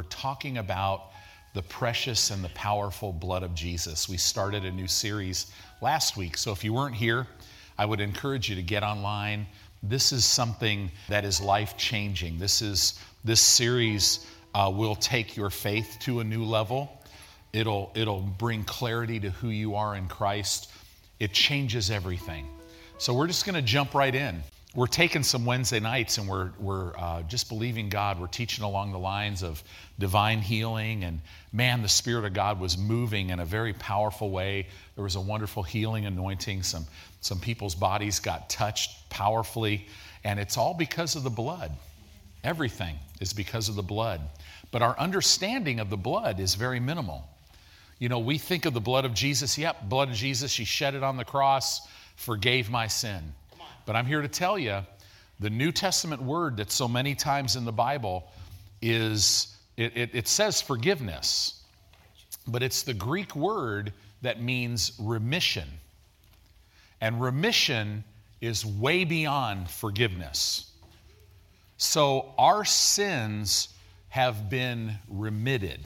we're talking about the precious and the powerful blood of Jesus. We started a new series last week. So if you weren't here, I would encourage you to get online. This is something that is life changing. This is this series uh, will take your faith to a new level. It'll it'll bring clarity to who you are in Christ. It changes everything. So we're just going to jump right in we're taking some Wednesday nights and we're, we're uh, just believing God. We're teaching along the lines of divine healing. And man, the Spirit of God was moving in a very powerful way. There was a wonderful healing anointing. Some, some people's bodies got touched powerfully. And it's all because of the blood. Everything is because of the blood. But our understanding of the blood is very minimal. You know, we think of the blood of Jesus. Yep, blood of Jesus. He shed it on the cross, forgave my sin. But I'm here to tell you the New Testament word that so many times in the Bible is, it, it, it says forgiveness, but it's the Greek word that means remission. And remission is way beyond forgiveness. So our sins have been remitted.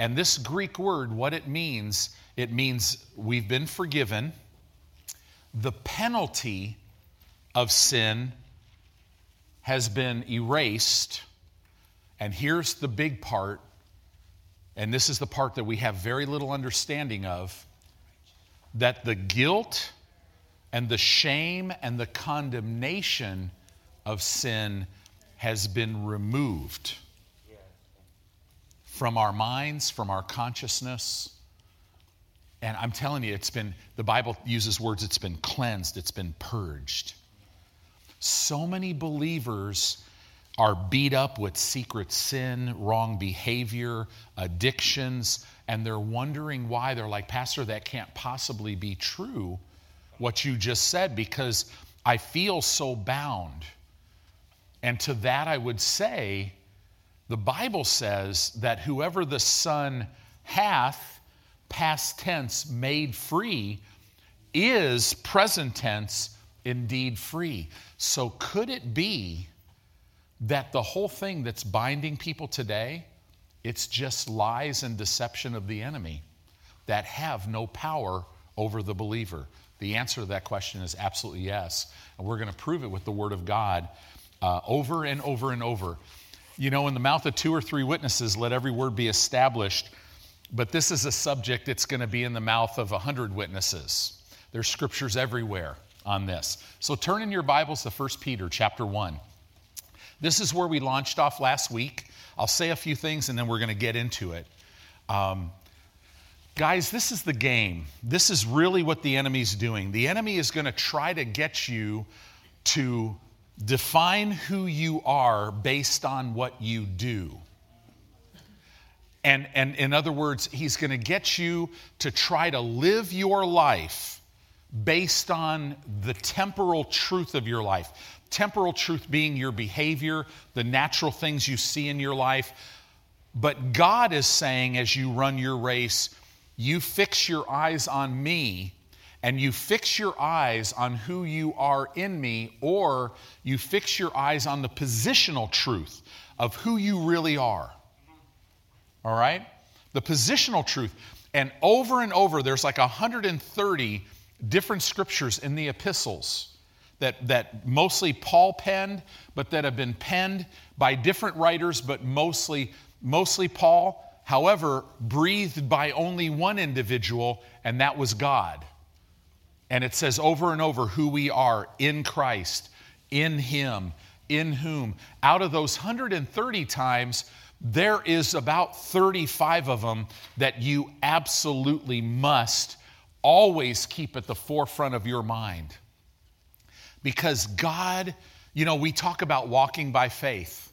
And this Greek word, what it means, it means we've been forgiven. The penalty of sin has been erased. And here's the big part, and this is the part that we have very little understanding of that the guilt and the shame and the condemnation of sin has been removed from our minds, from our consciousness. And I'm telling you, it's been, the Bible uses words, it's been cleansed, it's been purged. So many believers are beat up with secret sin, wrong behavior, addictions, and they're wondering why. They're like, Pastor, that can't possibly be true, what you just said, because I feel so bound. And to that, I would say, the Bible says that whoever the Son hath, past tense, made free, is present tense, indeed free. So, could it be that the whole thing that's binding people today, it's just lies and deception of the enemy that have no power over the believer? The answer to that question is absolutely yes. And we're going to prove it with the Word of God uh, over and over and over. You know, in the mouth of two or three witnesses, let every word be established. But this is a subject that's going to be in the mouth of a hundred witnesses. There's scriptures everywhere on this. So turn in your Bibles to 1 Peter chapter 1. This is where we launched off last week. I'll say a few things and then we're going to get into it. Um, guys, this is the game. This is really what the enemy's doing. The enemy is going to try to get you to define who you are based on what you do. And, and in other words, he's going to get you to try to live your life based on the temporal truth of your life. Temporal truth being your behavior, the natural things you see in your life. But God is saying, as you run your race, you fix your eyes on me and you fix your eyes on who you are in me, or you fix your eyes on the positional truth of who you really are. All right? The positional truth. And over and over, there's like 130 different scriptures in the epistles that, that mostly Paul penned, but that have been penned by different writers, but mostly, mostly Paul. However, breathed by only one individual, and that was God. And it says over and over who we are in Christ, in Him, in whom. Out of those 130 times, there is about 35 of them that you absolutely must always keep at the forefront of your mind. Because God, you know, we talk about walking by faith.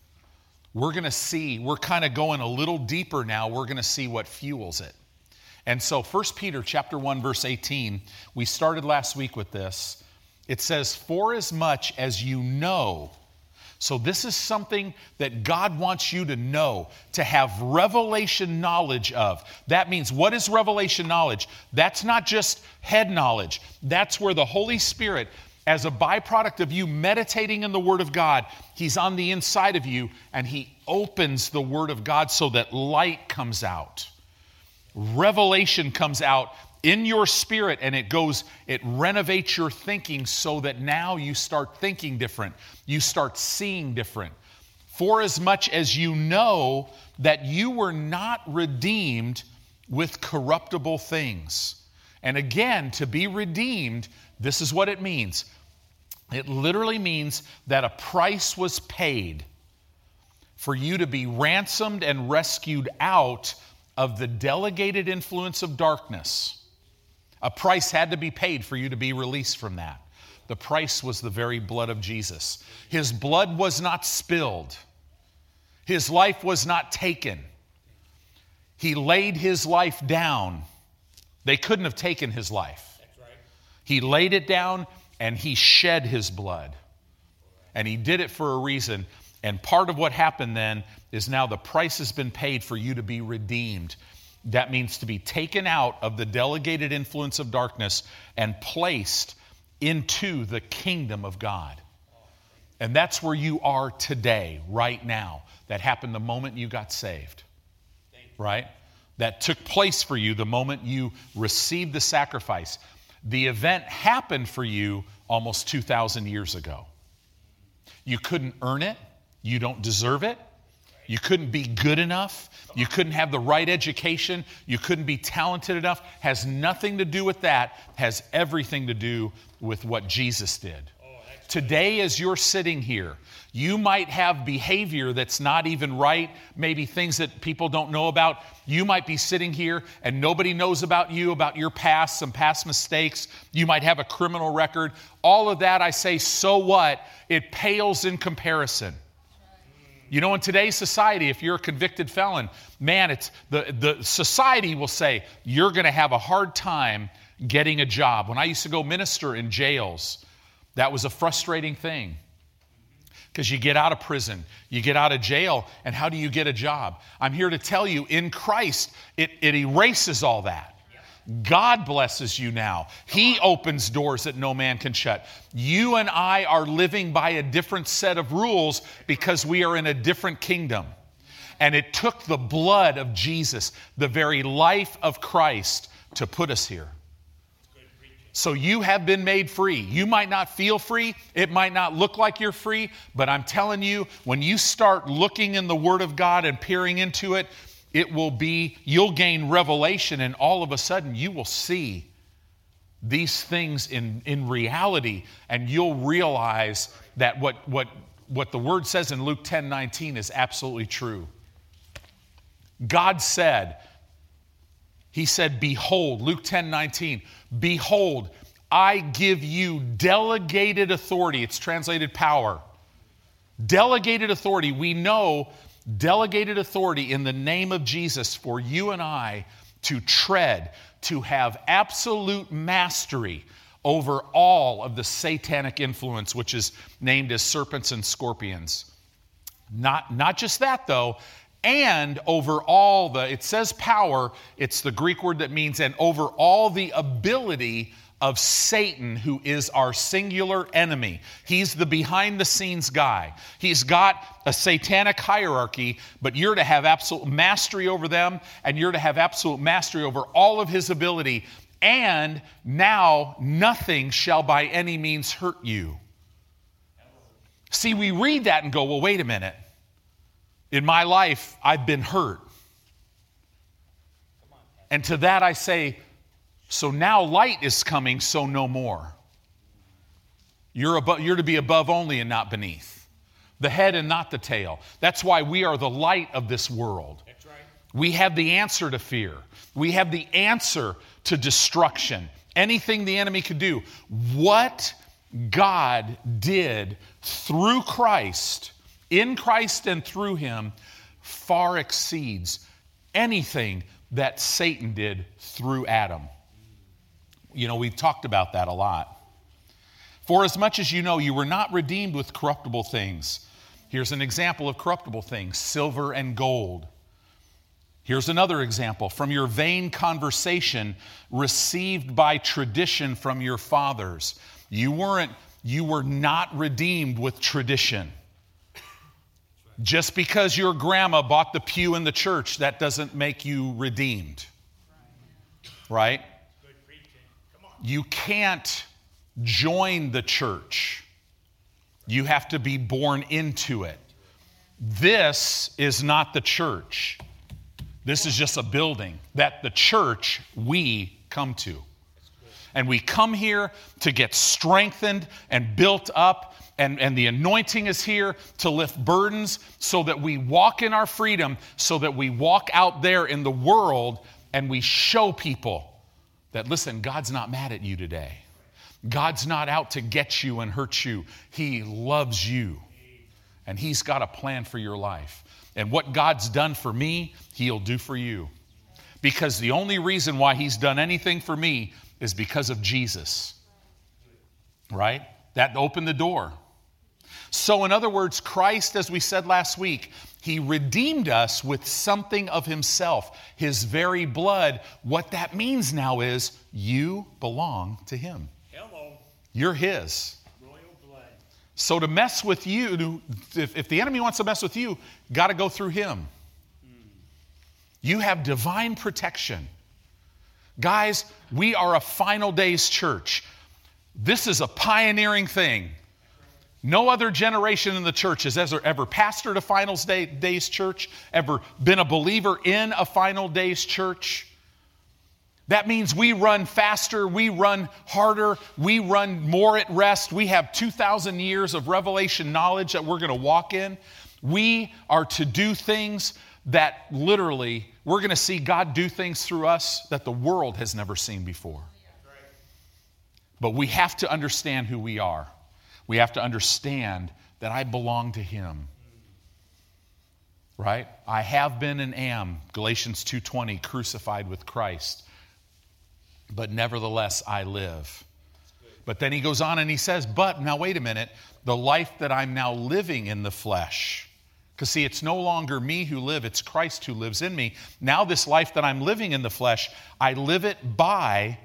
We're going to see, we're kind of going a little deeper now. We're going to see what fuels it. And so 1 Peter chapter 1 verse 18, we started last week with this. It says, "For as much as you know so, this is something that God wants you to know, to have revelation knowledge of. That means, what is revelation knowledge? That's not just head knowledge, that's where the Holy Spirit as a byproduct of you meditating in the Word of God, He's on the inside of you and He opens the Word of God so that light comes out. Revelation comes out in your spirit and it goes, it renovates your thinking so that now you start thinking different. You start seeing different. For as much as you know that you were not redeemed with corruptible things. And again, to be redeemed, this is what it means it literally means that a price was paid for you to be ransomed and rescued out of the delegated influence of darkness. A price had to be paid for you to be released from that. The price was the very blood of Jesus. His blood was not spilled, his life was not taken. He laid his life down. They couldn't have taken his life. He laid it down and he shed his blood. And he did it for a reason. And part of what happened then is now the price has been paid for you to be redeemed. That means to be taken out of the delegated influence of darkness and placed into the kingdom of God. And that's where you are today, right now. That happened the moment you got saved, right? That took place for you the moment you received the sacrifice. The event happened for you almost 2,000 years ago. You couldn't earn it, you don't deserve it. You couldn't be good enough. You couldn't have the right education. You couldn't be talented enough. Has nothing to do with that. Has everything to do with what Jesus did. Today, as you're sitting here, you might have behavior that's not even right, maybe things that people don't know about. You might be sitting here and nobody knows about you, about your past, some past mistakes. You might have a criminal record. All of that, I say, so what? It pales in comparison. You know, in today's society, if you're a convicted felon, man, it's the, the society will say you're going to have a hard time getting a job. When I used to go minister in jails, that was a frustrating thing because you get out of prison, you get out of jail, and how do you get a job? I'm here to tell you in Christ, it, it erases all that. God blesses you now. He opens doors that no man can shut. You and I are living by a different set of rules because we are in a different kingdom. And it took the blood of Jesus, the very life of Christ, to put us here. So you have been made free. You might not feel free, it might not look like you're free, but I'm telling you, when you start looking in the Word of God and peering into it, it will be, you'll gain revelation, and all of a sudden you will see these things in, in reality, and you'll realize that what, what, what the Word says in Luke 10 19 is absolutely true. God said, he said, Behold, Luke 10 19, behold, I give you delegated authority. It's translated power. Delegated authority. We know delegated authority in the name of Jesus for you and I to tread, to have absolute mastery over all of the satanic influence, which is named as serpents and scorpions. Not, not just that, though, and over all the, it says power, it's the Greek word that means, and over all the ability of Satan, who is our singular enemy. He's the behind the scenes guy. He's got a satanic hierarchy, but you're to have absolute mastery over them, and you're to have absolute mastery over all of his ability. And now nothing shall by any means hurt you. See, we read that and go, well, wait a minute. In my life, I've been hurt. And to that I say, so now light is coming, so no more. You're, above, you're to be above only and not beneath, the head and not the tail. That's why we are the light of this world. Right. We have the answer to fear, we have the answer to destruction, anything the enemy could do. What God did through Christ in Christ and through him far exceeds anything that Satan did through Adam. You know, we've talked about that a lot. For as much as you know, you were not redeemed with corruptible things. Here's an example of corruptible things silver and gold. Here's another example from your vain conversation received by tradition from your fathers. You weren't you were not redeemed with tradition. Just because your grandma bought the pew in the church, that doesn't make you redeemed. Right? You can't join the church, you have to be born into it. This is not the church. This is just a building that the church we come to. And we come here to get strengthened and built up and, and the anointing is here to lift burdens so that we walk in our freedom, so that we walk out there in the world and we show people that, listen, God's not mad at you today. God's not out to get you and hurt you. He loves you. And He's got a plan for your life. And what God's done for me, He'll do for you. Because the only reason why He's done anything for me is because of Jesus. Right? That opened the door. So, in other words, Christ, as we said last week, he redeemed us with something of himself, his very blood. What that means now is you belong to him. Hello. You're his. Royal blood. So, to mess with you, if, if the enemy wants to mess with you, got to go through him. Hmm. You have divine protection. Guys, we are a final days church. This is a pioneering thing. No other generation in the church has ever, ever pastored a Finals day, Days church, ever been a believer in a Final Days church. That means we run faster, we run harder, we run more at rest. We have 2,000 years of revelation knowledge that we're going to walk in. We are to do things that literally, we're going to see God do things through us that the world has never seen before. But we have to understand who we are. We have to understand that I belong to him. Right? I have been and am, Galatians 2:20, crucified with Christ. But nevertheless I live. But then he goes on and he says, "But now wait a minute, the life that I'm now living in the flesh, because see, it's no longer me who live, it's Christ who lives in me. Now, this life that I'm living in the flesh, I live it by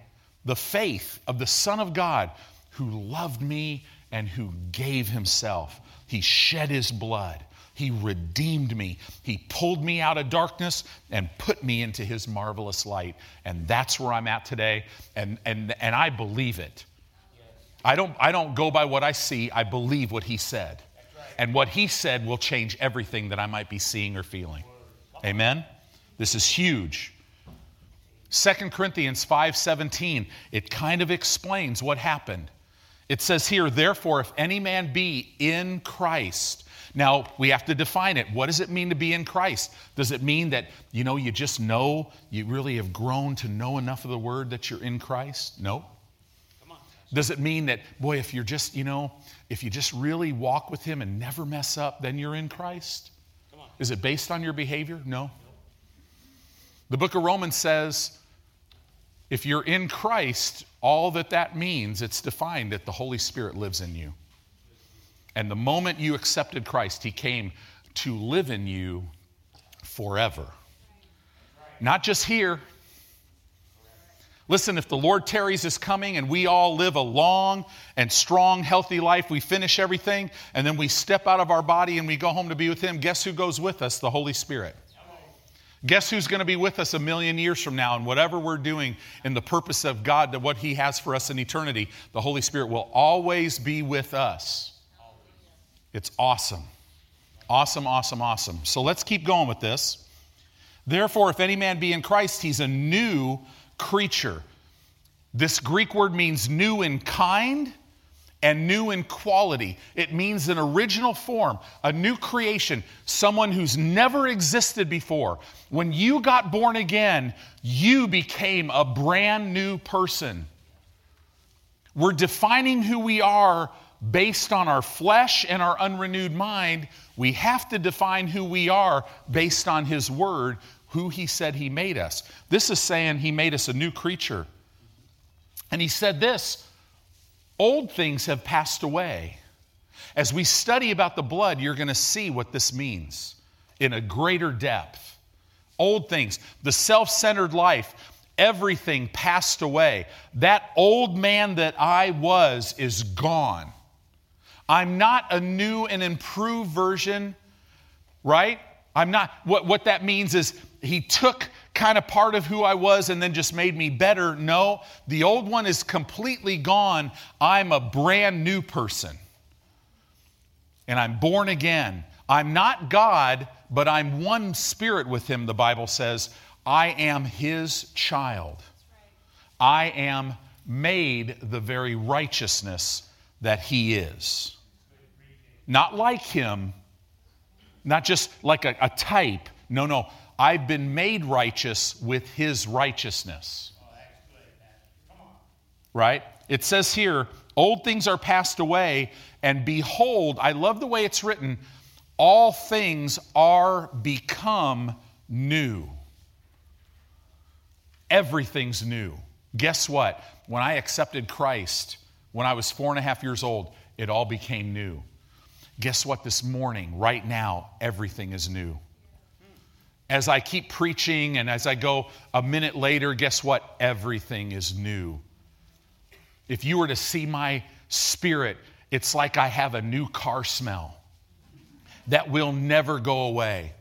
the faith of the Son of God who loved me and who gave himself. He shed his blood. He redeemed me. He pulled me out of darkness and put me into his marvelous light. And that's where I'm at today. And, and, and I believe it. I don't, I don't go by what I see, I believe what he said. And what he said will change everything that I might be seeing or feeling. Amen? This is huge. 2 Corinthians 5:17 it kind of explains what happened. It says here, therefore, if any man be in Christ. Now, we have to define it. What does it mean to be in Christ? Does it mean that, you know, you just know, you really have grown to know enough of the word that you're in Christ? No. Does it mean that, boy, if you're just, you know, if you just really walk with Him and never mess up, then you're in Christ? Is it based on your behavior? No. The book of Romans says, if you're in Christ, all that that means, it's defined that the Holy Spirit lives in you. And the moment you accepted Christ, He came to live in you forever. Not just here. Listen, if the Lord tarries is coming and we all live a long and strong, healthy life, we finish everything, and then we step out of our body and we go home to be with Him, guess who goes with us? The Holy Spirit. Guess who's going to be with us a million years from now? And whatever we're doing in the purpose of God, that what He has for us in eternity, the Holy Spirit will always be with us. It's awesome. Awesome, awesome, awesome. So let's keep going with this. Therefore, if any man be in Christ, he's a new creature. This Greek word means new in kind and new in quality. It means an original form, a new creation, someone who's never existed before. When you got born again, you became a brand new person. We're defining who we are based on our flesh and our unrenewed mind. We have to define who we are based on His Word, who He said He made us. This is saying He made us a new creature. And He said this Old things have passed away. As we study about the blood, you're going to see what this means in a greater depth. Old things, the self centered life, everything passed away. That old man that I was is gone. I'm not a new and improved version, right? I'm not, what, what that means is he took kind of part of who I was and then just made me better. No, the old one is completely gone. I'm a brand new person. And I'm born again. I'm not God, but I'm one spirit with him, the Bible says. I am his child. I am made the very righteousness that he is. Not like him, not just like a, a type. No, no. I've been made righteous with his righteousness. Right? It says here, old things are passed away, and behold, I love the way it's written, all things are become new. Everything's new. Guess what? When I accepted Christ, when I was four and a half years old, it all became new. Guess what? This morning, right now, everything is new. As I keep preaching and as I go a minute later, guess what? Everything is new. If you were to see my spirit, it's like I have a new car smell that will never go away.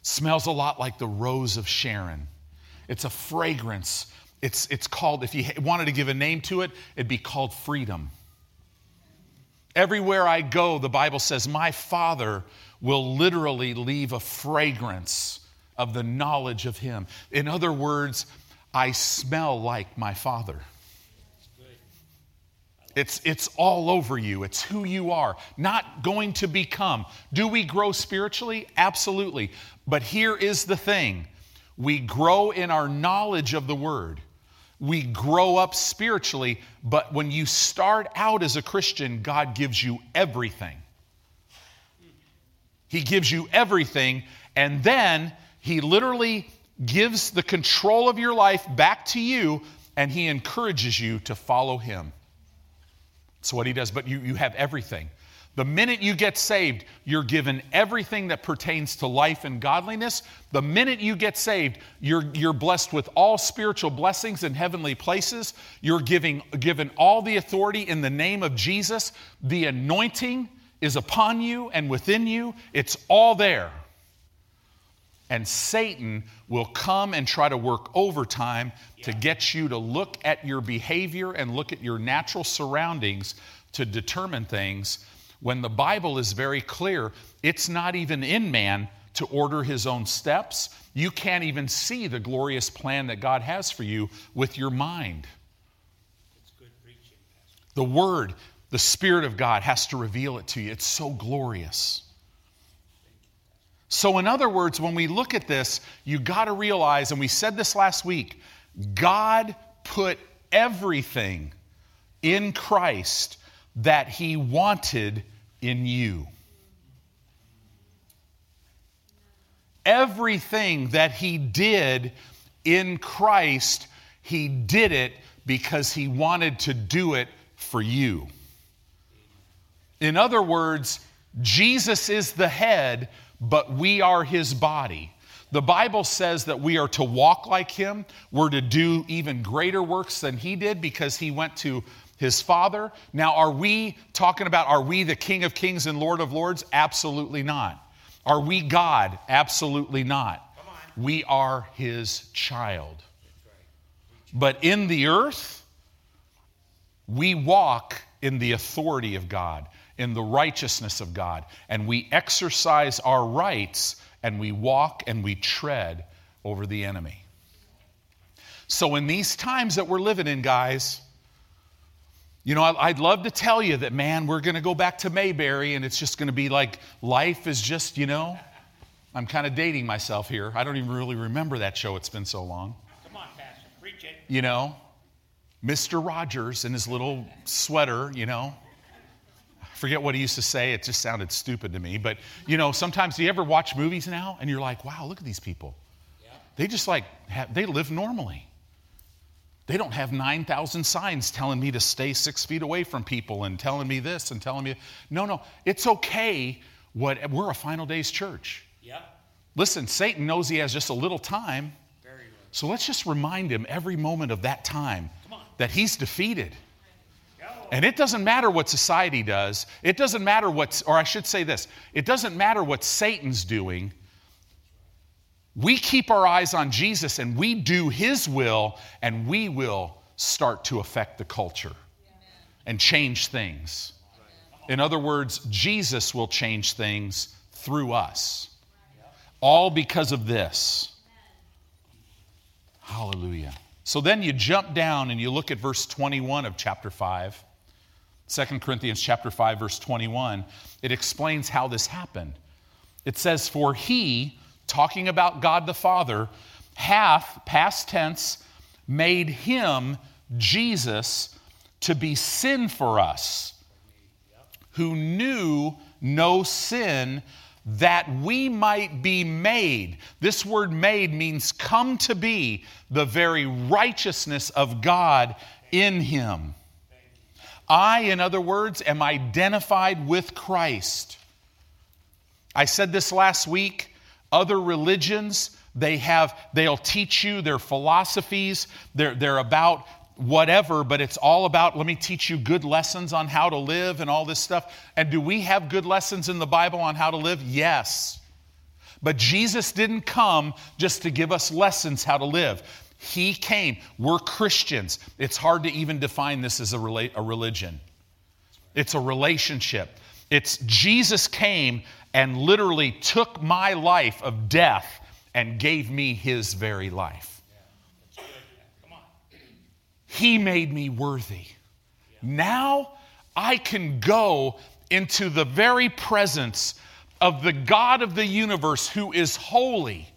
Smells a lot like the rose of Sharon. It's a fragrance. It's, it's called, if you wanted to give a name to it, it'd be called freedom. Everywhere I go, the Bible says, my Father will literally leave a fragrance of the knowledge of Him. In other words, I smell like my Father. It's, it's all over you. It's who you are, not going to become. Do we grow spiritually? Absolutely. But here is the thing we grow in our knowledge of the Word. We grow up spiritually, but when you start out as a Christian, God gives you everything. He gives you everything, and then He literally gives the control of your life back to you, and He encourages you to follow Him. That's what he does. But you, you have everything. The minute you get saved, you're given everything that pertains to life and godliness. The minute you get saved, you're, you're blessed with all spiritual blessings in heavenly places. You're giving, given all the authority in the name of Jesus. The anointing is upon you and within you, it's all there. And Satan will come and try to work overtime to get you to look at your behavior and look at your natural surroundings to determine things when the Bible is very clear. It's not even in man to order his own steps. You can't even see the glorious plan that God has for you with your mind. The Word, the Spirit of God has to reveal it to you. It's so glorious. So, in other words, when we look at this, you got to realize, and we said this last week, God put everything in Christ that He wanted in you. Everything that He did in Christ, He did it because He wanted to do it for you. In other words, Jesus is the head but we are his body. The Bible says that we are to walk like him. We're to do even greater works than he did because he went to his father. Now, are we talking about are we the King of Kings and Lord of Lords? Absolutely not. Are we God? Absolutely not. We are his child. But in the earth, we walk in the authority of God in the righteousness of God. And we exercise our rights and we walk and we tread over the enemy. So, in these times that we're living in, guys, you know, I'd love to tell you that, man, we're going to go back to Mayberry and it's just going to be like life is just, you know, I'm kind of dating myself here. I don't even really remember that show. It's been so long. Come on, Pastor, preach it. You know, Mr. Rogers in his little sweater, you know, forget what he used to say. It just sounded stupid to me. But, you know, sometimes do you ever watch movies now and you're like, wow, look at these people. Yeah. They just like, have, they live normally. They don't have 9,000 signs telling me to stay six feet away from people and telling me this and telling me. No, no, it's okay. What, we're a final days church. Yeah. Listen, Satan knows he has just a little time. Very good. So let's just remind him every moment of that time that he's defeated And it doesn't matter what society does. It doesn't matter what, or I should say this, it doesn't matter what Satan's doing. We keep our eyes on Jesus and we do his will, and we will start to affect the culture and change things. In other words, Jesus will change things through us. All because of this. Hallelujah. So then you jump down and you look at verse 21 of chapter 5. 2 Corinthians chapter 5 verse 21. It explains how this happened. It says for he talking about God the Father hath past tense made him Jesus to be sin for us who knew no sin that we might be made. This word made means come to be the very righteousness of God in him. I, in other words, am identified with Christ. I said this last week. Other religions, they have, they'll teach you their philosophies. They're, they're about whatever, but it's all about let me teach you good lessons on how to live and all this stuff. And do we have good lessons in the Bible on how to live? Yes. But Jesus didn't come just to give us lessons how to live. He came. We're Christians. It's hard to even define this as a, rela- a religion, it's a relationship. It's Jesus came and literally took my life of death and gave me his very life. He made me worthy. Now I can go into the very presence of the God of the universe who is holy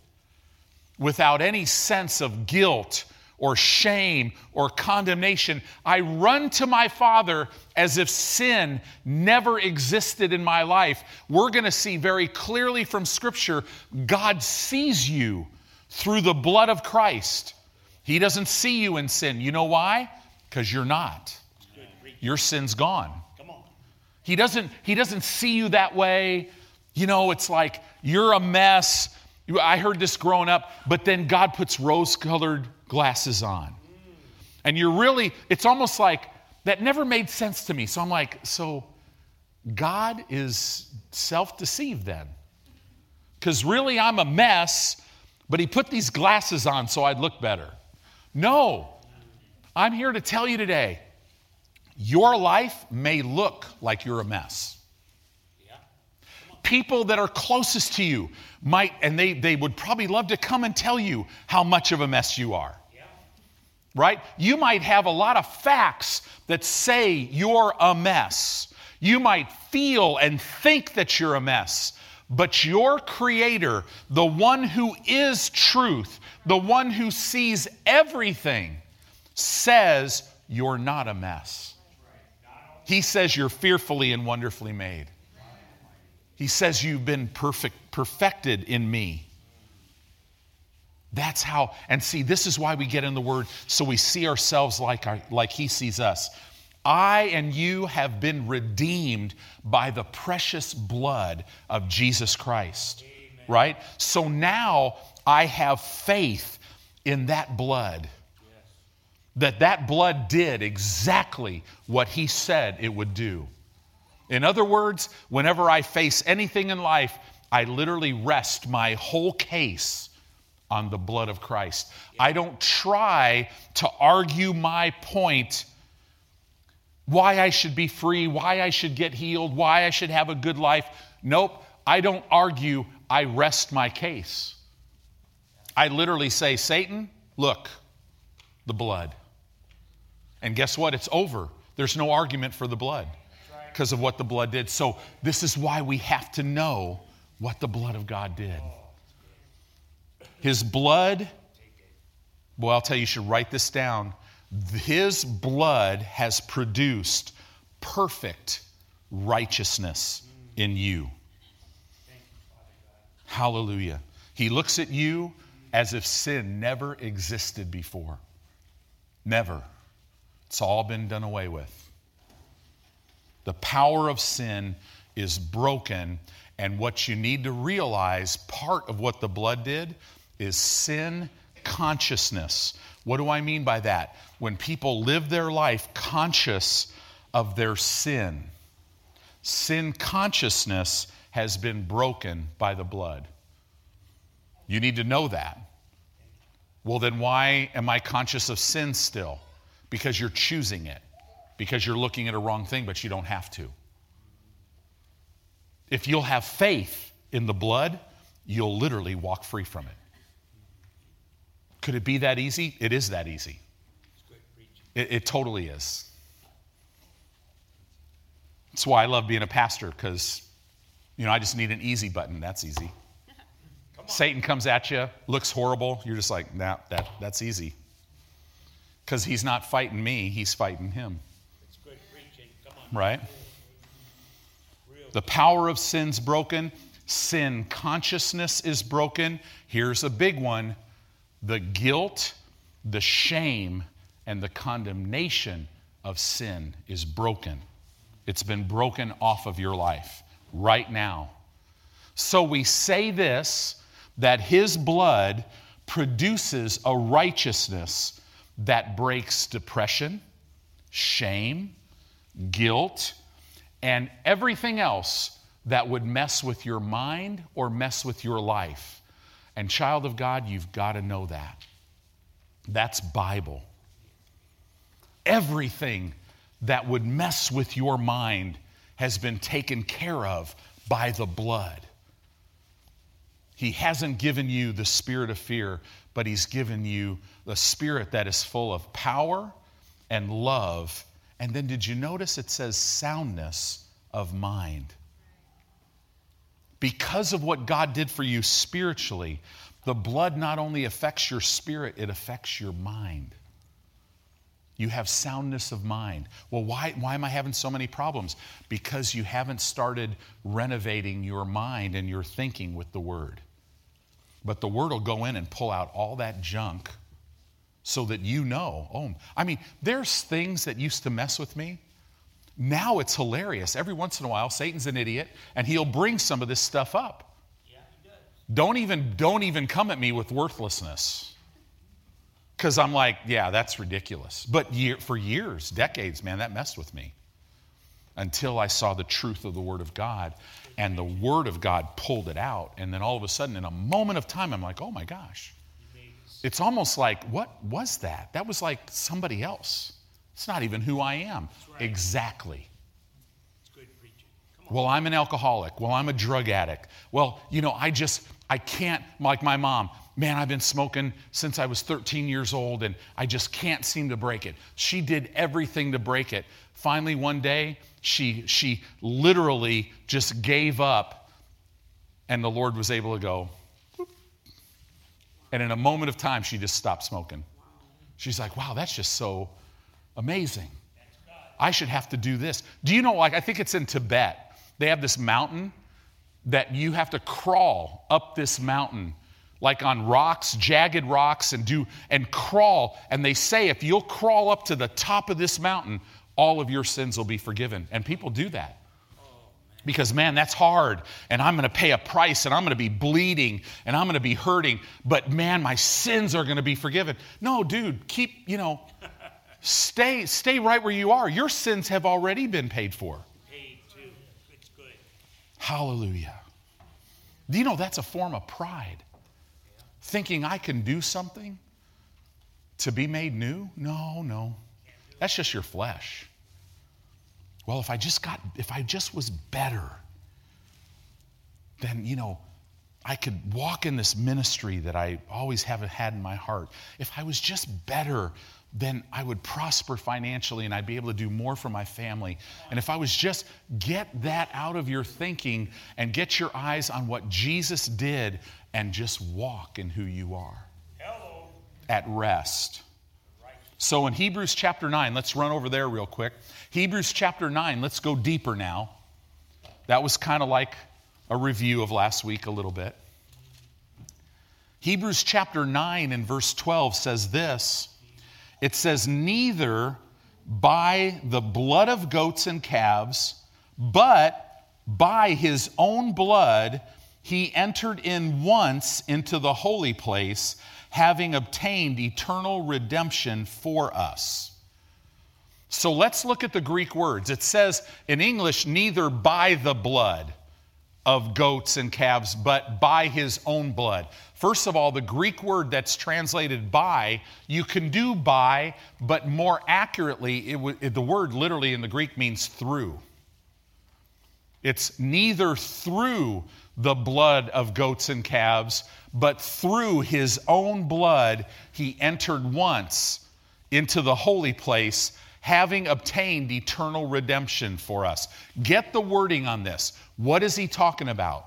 without any sense of guilt or shame or condemnation. I run to my Father as if sin never existed in my life. We're going to see very clearly from Scripture God sees you through the blood of Christ. He doesn't see you in sin. You know why? Because you're not. Your sin's gone. He doesn't, he doesn't see you that way. You know, it's like you're a mess. I heard this growing up, but then God puts rose colored glasses on. And you're really, it's almost like that never made sense to me. So I'm like, so God is self deceived then? Because really I'm a mess, but He put these glasses on so I'd look better. No. I'm here to tell you today your life may look like you're a mess. People that are closest to you might, and they, they would probably love to come and tell you how much of a mess you are. Right? You might have a lot of facts that say you're a mess. You might feel and think that you're a mess. But your Creator, the one who is truth, the one who sees everything, says you're not a mess. He says you're fearfully and wonderfully made. He says you've been perfect, perfected in me. That's how, and see, this is why we get in the Word, so we see ourselves like, our, like He sees us. I and you have been redeemed by the precious blood of Jesus Christ. Amen. Right? So now I have faith in that blood. Yes. That that blood did exactly what he said it would do. In other words, whenever I face anything in life, I literally rest my whole case on the blood of Christ. I don't try to argue my point why I should be free, why I should get healed, why I should have a good life. Nope, I don't argue, I rest my case. I literally say, Satan, look, the blood. And guess what? It's over. There's no argument for the blood because of what the blood did. So, this is why we have to know what the blood of God did. His blood, well, I'll tell you, you should write this down. His blood has produced perfect righteousness in you. Hallelujah. He looks at you as if sin never existed before. Never. It's all been done away with. The power of sin is broken, and what you need to realize part of what the blood did is sin consciousness. What do I mean by that? When people live their life conscious of their sin. Sin consciousness has been broken by the blood. You need to know that. Well, then why am I conscious of sin still? Because you're choosing it, because you're looking at a wrong thing, but you don't have to. If you'll have faith in the blood, you'll literally walk free from it. Could it be that easy? It is that easy. It, it totally is. That's why I love being a pastor because, you know, I just need an easy button. That's easy. Satan comes at you, looks horrible. You're just like, nah, that, that's easy. Because he's not fighting me, he's fighting him. It's good preaching. Come on. Right? The power of sin's broken. Sin consciousness is broken. Here's a big one the guilt, the shame, and the condemnation of sin is broken. It's been broken off of your life right now. So we say this that his blood produces a righteousness that breaks depression, shame, guilt, and everything else that would mess with your mind or mess with your life. And, child of God, you've got to know that. That's Bible. Everything that would mess with your mind has been taken care of by the blood. He hasn't given you the spirit of fear, but He's given you the spirit that is full of power and love. And then, did you notice it says soundness of mind? Because of what God did for you spiritually, the blood not only affects your spirit, it affects your mind. You have soundness of mind. Well, why, why am I having so many problems? Because you haven't started renovating your mind and your thinking with the Word. But the Word will go in and pull out all that junk so that you know. Oh, I mean, there's things that used to mess with me. Now it's hilarious. Every once in a while, Satan's an idiot, and he'll bring some of this stuff up. Yeah, he does. Don't even, don't even come at me with worthlessness. Because I'm like, yeah, that's ridiculous. But year, for years, decades, man, that messed with me until I saw the truth of the Word of God. And the Word of God pulled it out. And then all of a sudden, in a moment of time, I'm like, oh my gosh. It's almost like, what was that? That was like somebody else. It's not even who I am. right. Exactly. It's good preaching. Well, I'm an alcoholic. Well, I'm a drug addict. Well, you know, I just, I can't, like my mom, man, I've been smoking since I was 13 years old and I just can't seem to break it. She did everything to break it. Finally, one day, she, she literally just gave up and the Lord was able to go. And in a moment of time, she just stopped smoking. She's like, wow, that's just so amazing. I should have to do this. Do you know, like, I think it's in Tibet. They have this mountain that you have to crawl up this mountain, like on rocks, jagged rocks, and do and crawl. And they say if you'll crawl up to the top of this mountain, all of your sins will be forgiven. And people do that. Because, man, that's hard, and I'm gonna pay a price, and I'm gonna be bleeding, and I'm gonna be hurting, but man, my sins are gonna be forgiven. No, dude, keep, you know, stay, stay right where you are. Your sins have already been paid for. Paid too. It's good. Hallelujah. Do you know that's a form of pride? Thinking I can do something to be made new? No, no. That's just your flesh. Well, if I just got, if I just was better, then, you know, I could walk in this ministry that I always have had in my heart. If I was just better, then I would prosper financially and I'd be able to do more for my family. And if I was just get that out of your thinking and get your eyes on what Jesus did and just walk in who you are Hello. at rest. So in Hebrews chapter 9, let's run over there real quick. Hebrews chapter 9, let's go deeper now. That was kind of like a review of last week a little bit. Hebrews chapter 9 and verse 12 says this it says, Neither by the blood of goats and calves, but by his own blood he entered in once into the holy place, having obtained eternal redemption for us. So let's look at the Greek words. It says in English, neither by the blood of goats and calves, but by his own blood. First of all, the Greek word that's translated by, you can do by, but more accurately, it w- the word literally in the Greek means through. It's neither through the blood of goats and calves, but through his own blood he entered once into the holy place, having obtained eternal redemption for us. Get the wording on this. What is he talking about?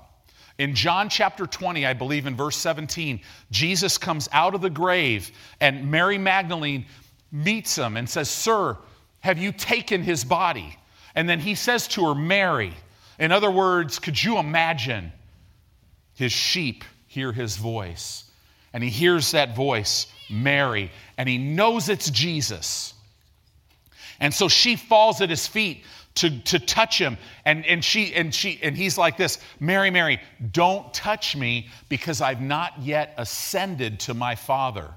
In John chapter 20, I believe in verse 17, Jesus comes out of the grave and Mary Magdalene meets him and says, Sir, have you taken his body? And then he says to her, Mary. In other words, could you imagine his sheep hear his voice? And he hears that voice, Mary, and he knows it's Jesus. And so she falls at his feet to, to touch him. And, and, she, and, she, and he's like this Mary, Mary, don't touch me because I've not yet ascended to my Father.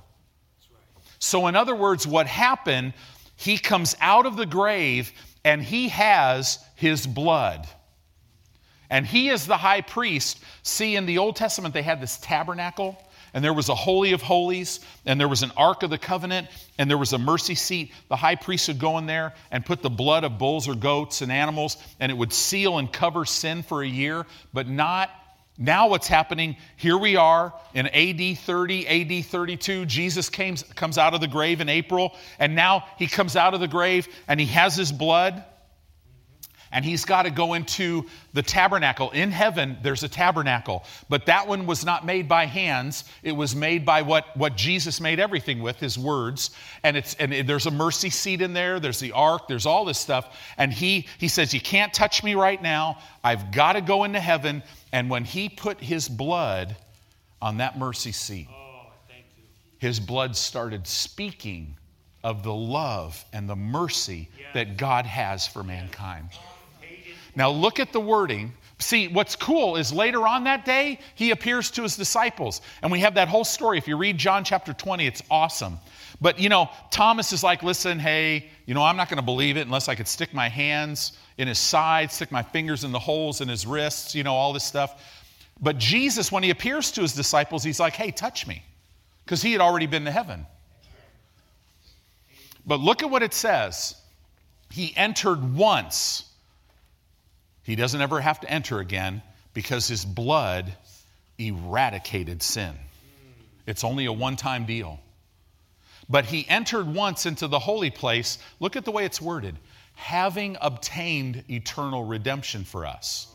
So, in other words, what happened, he comes out of the grave and he has his blood. And he is the high priest. See, in the Old Testament, they had this tabernacle, and there was a Holy of Holies, and there was an Ark of the Covenant, and there was a mercy seat. The high priest would go in there and put the blood of bulls or goats and animals, and it would seal and cover sin for a year, but not. Now, what's happening? Here we are in AD 30, AD 32. Jesus came, comes out of the grave in April, and now he comes out of the grave and he has his blood and he's got to go into the tabernacle. In heaven, there's a tabernacle, but that one was not made by hands. It was made by what, what Jesus made everything with, his words. And, it's, and there's a mercy seat in there, there's the ark, there's all this stuff. And he, he says, You can't touch me right now. I've got to go into heaven. And when he put his blood on that mercy seat, Oh, thank you. his blood started speaking of the love and the mercy that God has for mankind. Now, look at the wording. See, what's cool is later on that day, he appears to his disciples. And we have that whole story. If you read John chapter 20, it's awesome. But, you know, Thomas is like, listen, hey, you know, I'm not going to believe it unless I could stick my hands in his side, stick my fingers in the holes in his wrists, you know, all this stuff. But Jesus, when he appears to his disciples, he's like, hey, touch me. Because he had already been to heaven. But look at what it says. He entered once. He doesn't ever have to enter again because his blood eradicated sin. It's only a one time deal. But he entered once into the holy place. Look at the way it's worded having obtained eternal redemption for us.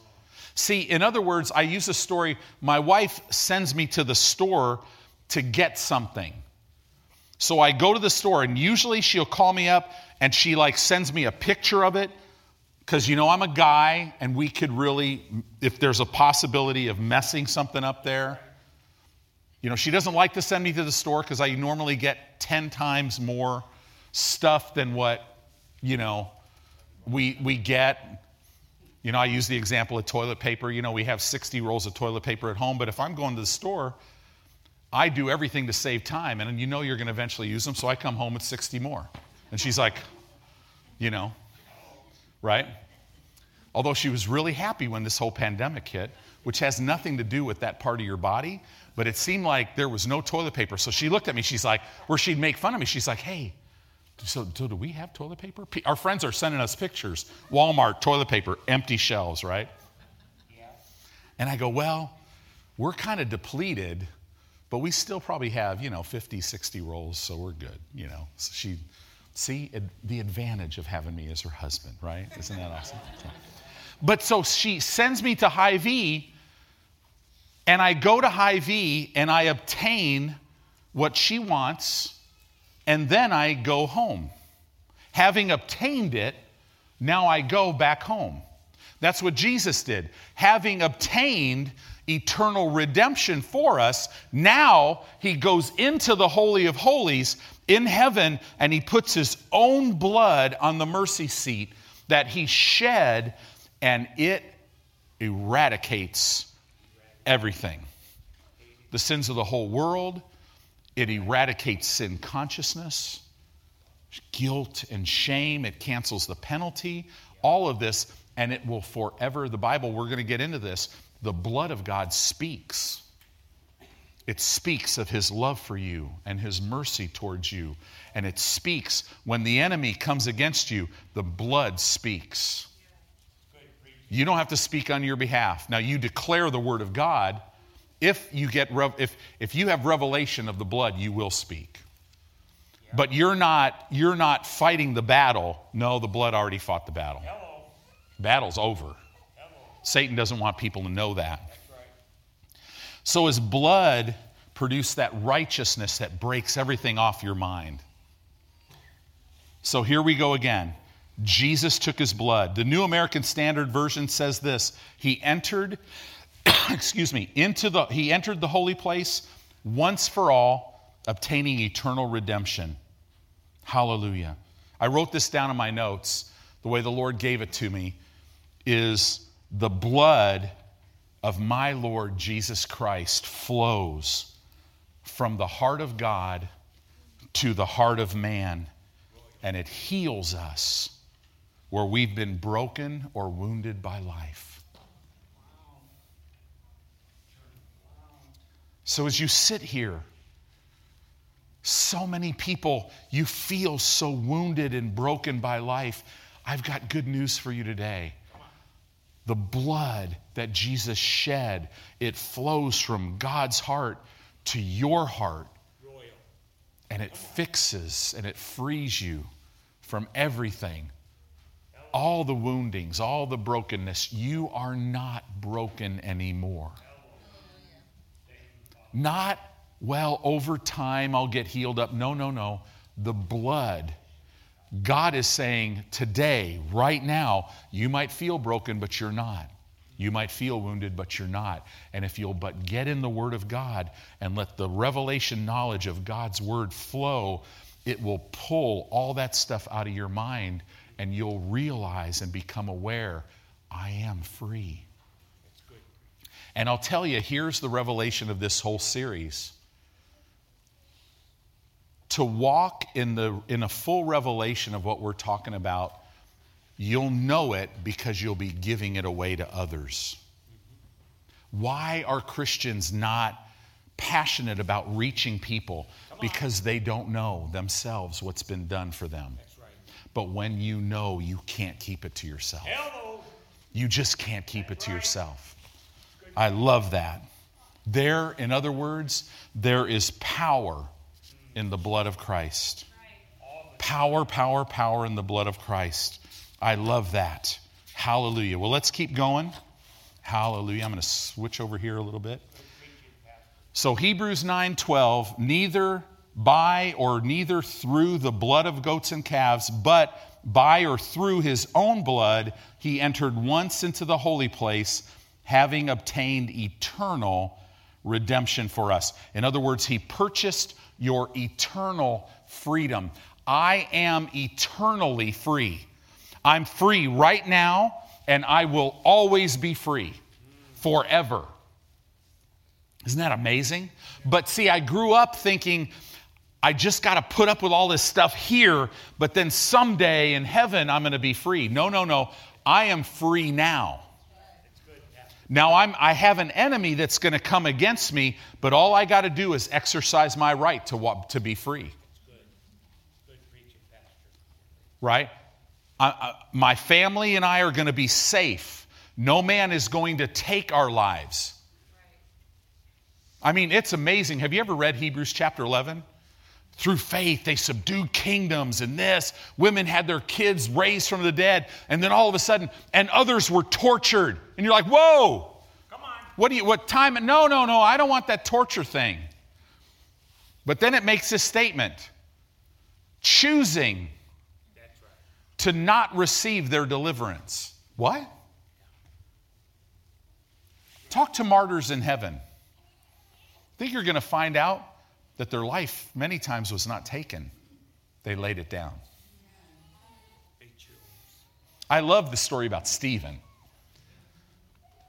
See, in other words, I use a story. My wife sends me to the store to get something. So I go to the store, and usually she'll call me up and she like sends me a picture of it because you know I'm a guy and we could really, if there's a possibility of messing something up there. You know, she doesn't like to send me to the store because I normally get 10 times more stuff than what, you know, we, we get. You know, I use the example of toilet paper. You know, we have 60 rolls of toilet paper at home, but if I'm going to the store, I do everything to save time, and you know you're going to eventually use them, so I come home with 60 more. And she's like, you know, right? Although she was really happy when this whole pandemic hit, which has nothing to do with that part of your body, but it seemed like there was no toilet paper. So she looked at me, she's like, where she'd make fun of me, she's like, hey, so, so do we have toilet paper? Our friends are sending us pictures. Walmart, toilet paper, empty shelves, right? And I go, well, we're kind of depleted, but we still probably have, you know, 50, 60 rolls, so we're good, you know. So she, see, the advantage of having me as her husband, right? Isn't that awesome? But so she sends me to Hy-Vee, and I go to Hy-Vee and I obtain what she wants, and then I go home. Having obtained it, now I go back home. That's what Jesus did. Having obtained eternal redemption for us, now he goes into the Holy of Holies in heaven and he puts his own blood on the mercy seat that he shed, and it eradicates everything the sins of the whole world, it eradicates sin consciousness, guilt and shame. It cancels the penalty. All of this, and it will forever. The Bible, we're going to get into this. The blood of God speaks. It speaks of his love for you and his mercy towards you. And it speaks when the enemy comes against you, the blood speaks. You don't have to speak on your behalf. Now, you declare the word of God. If you, get, if, if you have revelation of the blood, you will speak. But you're not, you're not fighting the battle. No, the blood already fought the battle. Hello. Battle's over. Hello. Satan doesn't want people to know that. That's right. So his blood produced that righteousness that breaks everything off your mind. So here we go again. Jesus took his blood. The New American Standard Version says this. He entered excuse me, into the he entered the holy place once for all, obtaining eternal redemption. Hallelujah. I wrote this down in my notes. The way the Lord gave it to me is the blood of my Lord Jesus Christ flows from the heart of God to the heart of man, and it heals us where we've been broken or wounded by life. So as you sit here, so many people, you feel so wounded and broken by life. I've got good news for you today. The blood that Jesus shed, it flows from God's heart to your heart, and it fixes and it frees you from everything. All the woundings, all the brokenness. You are not broken anymore. Not, well, over time I'll get healed up. No, no, no. The blood. God is saying today, right now, you might feel broken, but you're not. You might feel wounded, but you're not. And if you'll but get in the Word of God and let the revelation knowledge of God's Word flow, it will pull all that stuff out of your mind and you'll realize and become aware I am free. And I'll tell you, here's the revelation of this whole series. To walk in, the, in a full revelation of what we're talking about, you'll know it because you'll be giving it away to others. Why are Christians not passionate about reaching people? Because they don't know themselves what's been done for them. That's right. But when you know, you can't keep it to yourself. Hello. You just can't keep it to yourself. I love that. There, in other words, there is power in the blood of Christ. Power, power, power in the blood of Christ. I love that. Hallelujah. Well, let's keep going. Hallelujah. I'm going to switch over here a little bit. So Hebrews 9:12, neither by or neither through the blood of goats and calves, but by or through his own blood he entered once into the holy place, having obtained eternal redemption for us. In other words, he purchased your eternal freedom. I am eternally free. I'm free right now, and I will always be free forever. Isn't that amazing? But see, I grew up thinking I just got to put up with all this stuff here, but then someday in heaven I'm going to be free. No, no, no. I am free now. Now I'm, I have an enemy that's going to come against me, but all I got to do is exercise my right to, to be free. Right? I, I, my family and I are going to be safe. No man is going to take our lives. I mean, it's amazing. Have you ever read Hebrews chapter 11? Through faith, they subdued kingdoms and this. Women had their kids raised from the dead. And then all of a sudden, and others were tortured. And you're like, whoa, Come on. what do you, what time? No, no, no, I don't want that torture thing. But then it makes this statement choosing right. to not receive their deliverance. What? Talk to martyrs in heaven. think you're going to find out that their life many times was not taken, they laid it down. I love the story about Stephen.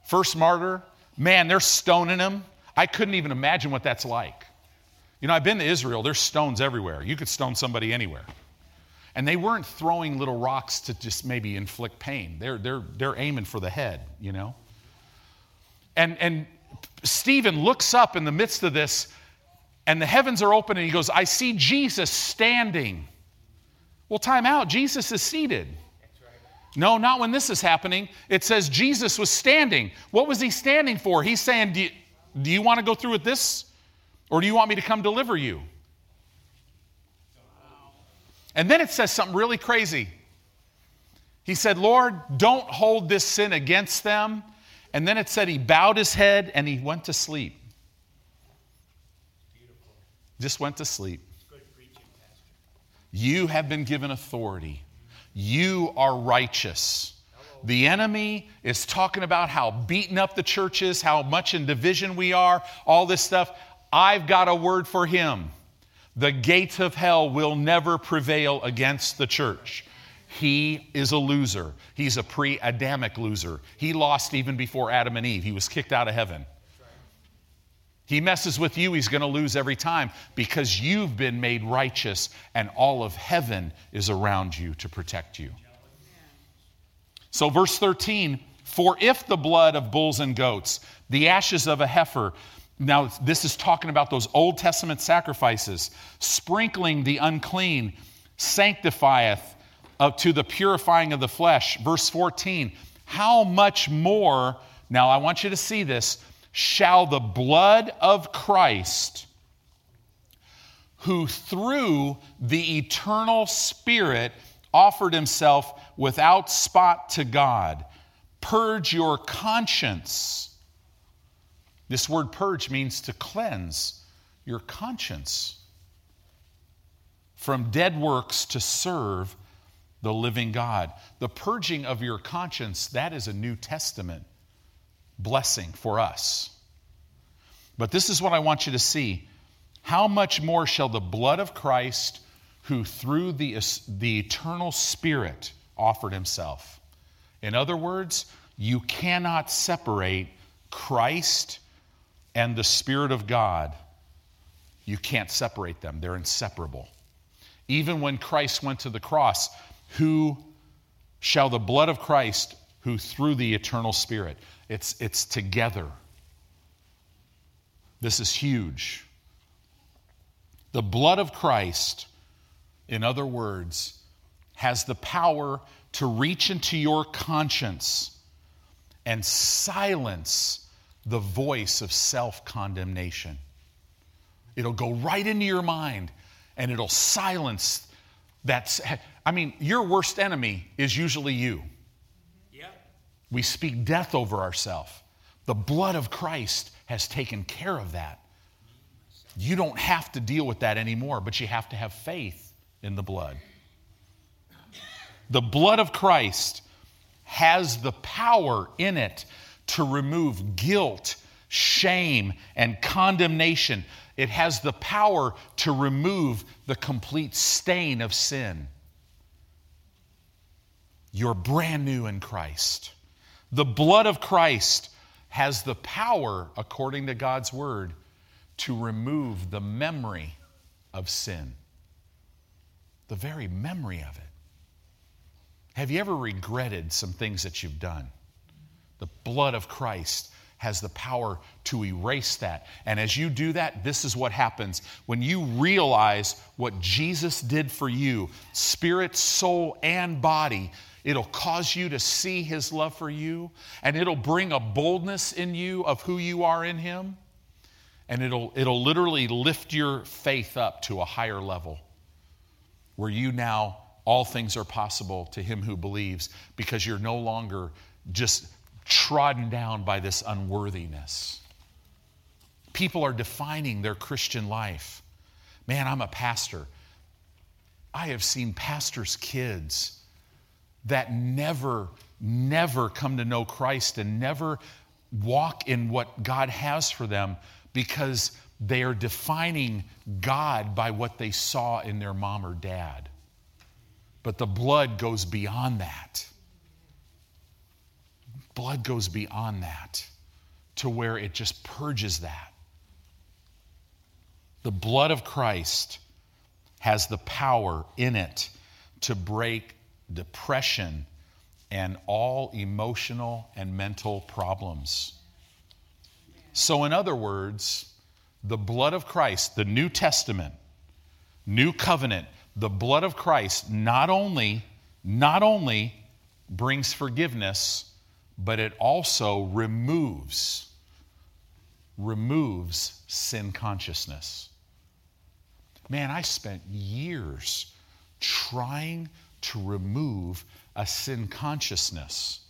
First martyr, man, they're stoning him. I couldn't even imagine what that's like. You know, I've been to Israel, there's stones everywhere. You could stone somebody anywhere. And they weren't throwing little rocks to just maybe inflict pain. They're, they're, they're aiming for the head, you know? And, and Stephen looks up in the midst of this, and the heavens are open, and he goes, I see Jesus standing. Well, time out. Jesus is seated. No, not when this is happening. It says Jesus was standing. What was he standing for? He's saying, Do you, do you want to go through with this? Or do you want me to come deliver you? And then it says something really crazy. He said, Lord, don't hold this sin against them. And then it said he bowed his head and he went to sleep. Just went to sleep. Good preaching, Pastor. You have been given authority. You are righteous. The enemy is talking about how beaten up the church is, how much in division we are, all this stuff. I've got a word for him. The gates of hell will never prevail against the church. He is a loser. He's a pre Adamic loser. He lost even before Adam and Eve. He was kicked out of heaven. He messes with you, he's going to lose every time because you've been made righteous and all of heaven is around you to protect you. So, verse 13 For if the blood of bulls and goats, the ashes of a heifer, now this is talking about those Old Testament sacrifices, sprinkling the unclean, sanctifieth uh, to the purifying of the flesh. Verse 14 How much more, now I want you to see this, shall the blood of Christ, who through the eternal Spirit offered himself without spot to God, purge your conscience. This word purge means to cleanse your conscience from dead works to serve the living God. The purging of your conscience, that is a New Testament blessing for us. But this is what I want you to see. How much more shall the blood of Christ, who through the, the eternal Spirit offered himself? In other words, you cannot separate Christ and the Spirit of God. You can't separate them, they're inseparable. Even when Christ went to the cross, who shall the blood of Christ, who through the eternal Spirit, it's, it's together. This is huge. The blood of Christ, in other words, has the power to reach into your conscience and silence the voice of self condemnation. It'll go right into your mind and it'll silence that. I mean, your worst enemy is usually you. We speak death over ourselves. The blood of Christ has taken care of that. You don't have to deal with that anymore, but you have to have faith in the blood. The blood of Christ has the power in it to remove guilt, shame, and condemnation. It has the power to remove the complete stain of sin. You're brand new in Christ. The blood of Christ has the power, according to God's word, to remove the memory of sin. The very memory of it. Have you ever regretted some things that you've done? The blood of Christ has the power to erase that. And as you do that, this is what happens. When you realize what Jesus did for you, spirit, soul, and body, it'll cause you to see his love for you, and it'll bring a boldness in you of who you are in him, and it'll, it'll literally lift your faith up to a higher level where you now, all things are possible to him who believes because you're no longer just trodden down by this unworthiness. People are defining their Christian life. Man, I'm a pastor. I have seen pastors' kids that never, never come to know Christ and never walk in what God has for them because they are defining God by what they saw in their mom or dad. But the blood goes beyond that. Blood goes beyond that to where it just purges that. The blood of Christ has the power in it to break depression and all emotional and mental problems. So, in other words, the blood of Christ, the New Testament, New Covenant, the blood of Christ not only, not only brings forgiveness, but it also removes, removes sin consciousness. Man, I spent years trying to remove a sin consciousness,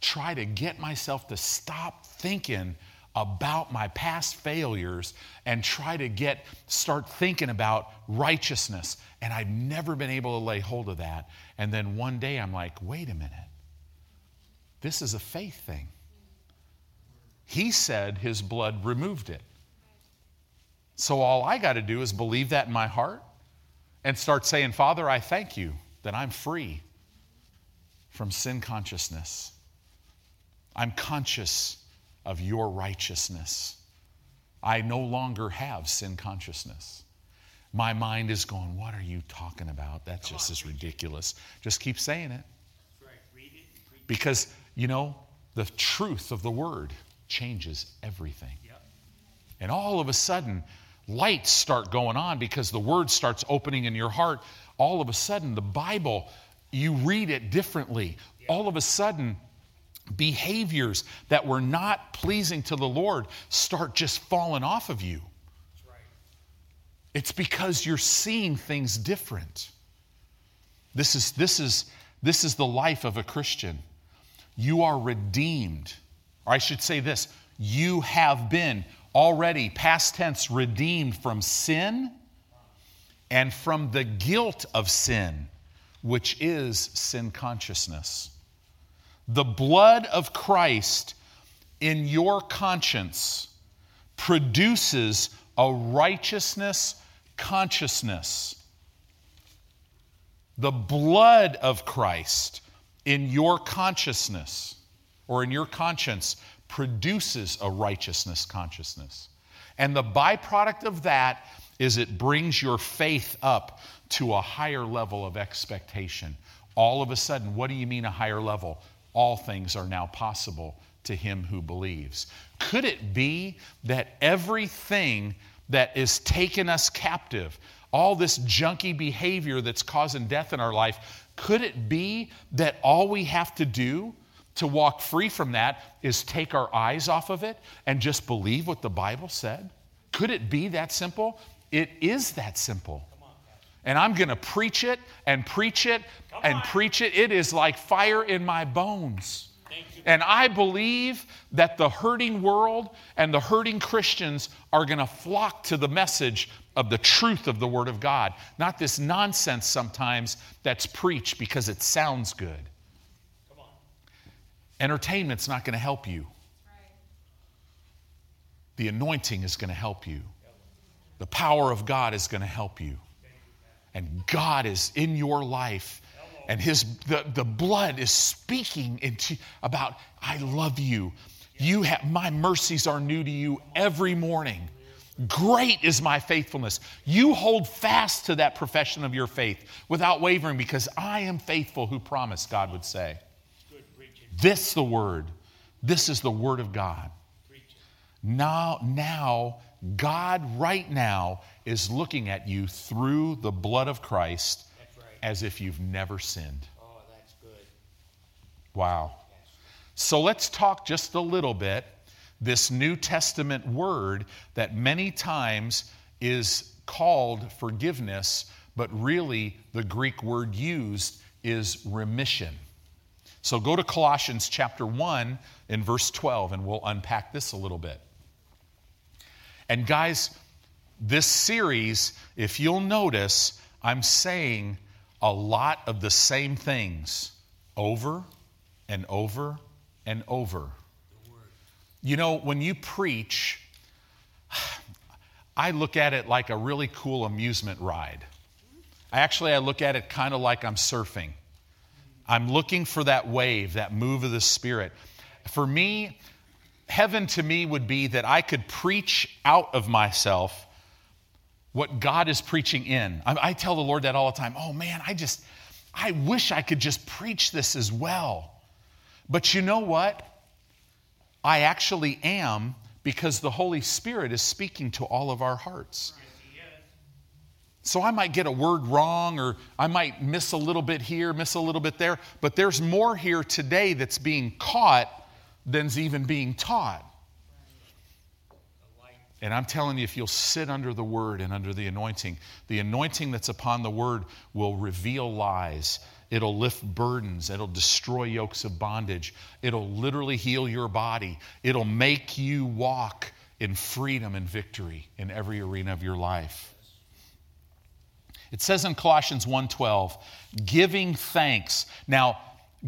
try to get myself to stop thinking about my past failures and try to get start thinking about righteousness. And I've never been able to lay hold of that. And then one day I'm like wait a minute. This is a faith thing. He said his blood removed it. So all I got to do is believe that in my heart and start saying father I thank you that I'm free from sin consciousness I'm conscious of your righteousness. I no longer have sin consciousness. My mind is going, What are you talking about? That's Come just as ridiculous. Just keep saying it. Right. Read it because, you know, the truth of the word changes everything. Yep. And all of a sudden, lights start going on because the word starts opening in your heart. All of a sudden, the Bible, you read it differently. Yep. All of a sudden, behaviors that were not pleasing to the Lord start just falling off of you. Right. It's because you're seeing things different. This is, this, is, this is the life of a Christian. You are redeemed. Or I should say this you have been already, past tense, redeemed from sin and from the guilt of sin, which is sin consciousness. The blood of Christ in your conscience produces a righteousness consciousness. The blood of Christ in your consciousness or in your conscience produces a righteousness consciousness. And the byproduct of that is it brings your faith up to a higher level of expectation. All of a sudden, what do you mean a higher level? all things are now possible to him who believes. Could it be that everything that is taking us captive, all this junky behavior that's causing death in our life, could it be that all we have to do to walk free from that is take our eyes off of it and just believe what the Bible said? Could it be that simple? It is that simple. And I'm going to preach it and preach it Come and on. preach it. It is like fire in my bones. And I believe that the hurting world and the hurting Christians are going to flock to the message of the truth of the Word of God, not this nonsense sometimes that's preached because it sounds good. Entertainment's not going to help you. The anointing is going to help you. The power of God is going to help you and God is in your life and his the, the blood is speaking into about I love you. You have my mercies are new to you every morning. Great is my faithfulness. You hold fast to that profession of your faith without wavering because I am faithful who promised, God would say. This the word. This is the word of God. Now, now, God right now is looking at you through the blood of Christ right. as if you've never sinned. Oh, that's good. Wow. Yes. So let's talk just a little bit. This New Testament word that many times is called forgiveness, but really the Greek word used is remission. So go to Colossians chapter 1 in verse 12, and we'll unpack this a little bit. And guys, this series, if you'll notice, I'm saying a lot of the same things over and over and over. You know, when you preach, I look at it like a really cool amusement ride. Actually, I look at it kind of like I'm surfing. I'm looking for that wave, that move of the Spirit. For me, heaven to me would be that I could preach out of myself what God is preaching in. I, I, tell the Lord that all the time. Oh man, I just, I wish I could just preach this as well. But you know what? I actually am because the Holy Spirit is speaking to all of our hearts. So I might get a word wrong or I might miss a little bit here, miss a little bit there, but there's more here today that's being caught than's even being taught. And I'm telling you, if you'll sit under the word and under the anointing, the anointing that's upon the word will reveal lies. It'll lift burdens. It'll destroy yokes of bondage. It'll literally heal your body. It'll make you walk in freedom and victory in every arena of your life. It says in Colossians 1:12, giving thanks. Now,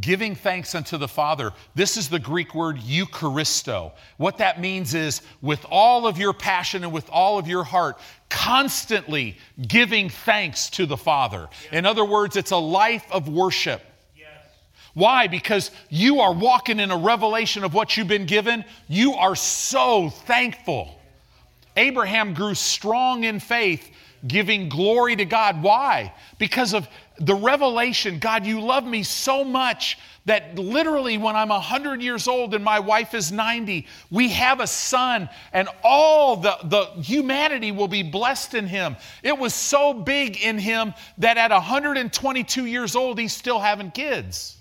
giving thanks unto the Father. This is the Greek word Eucharisto. What that means is with all of your passion and with all of your heart, constantly giving thanks to the Father. In other words, it's a life of worship. Why? Because you are walking in a revelation of what you've been given. You are so thankful. Abraham grew strong in faith, giving glory to God. Why? Because of the revelation God, you love me so much that literally when I'm 100 years old and my wife is 90, we have a son and all the, the humanity will be blessed in him. It was so big in him that at 122 years old, he's still having kids.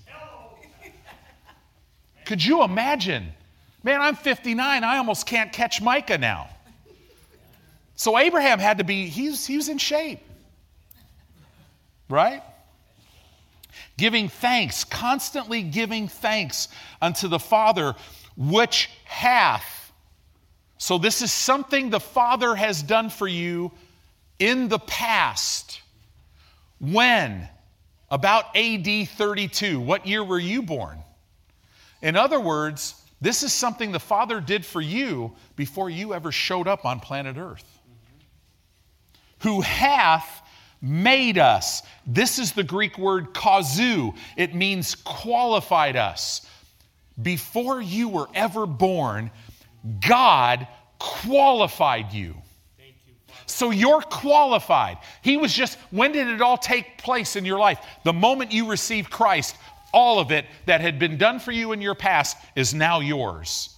Could you imagine? Man, I'm 59. I almost can't catch Micah now. So Abraham had to be, he's, he was in shape. Right? Giving thanks, constantly giving thanks unto the Father, which hath. So, this is something the Father has done for you in the past. When? About AD 32. What year were you born? In other words, this is something the Father did for you before you ever showed up on planet Earth. Who hath made us. This is the Greek word kazu. It means qualified us. Before you were ever born, God qualified you. So you're qualified. He was just, when did it all take place in your life? The moment you received Christ, all of it that had been done for you in your past is now yours.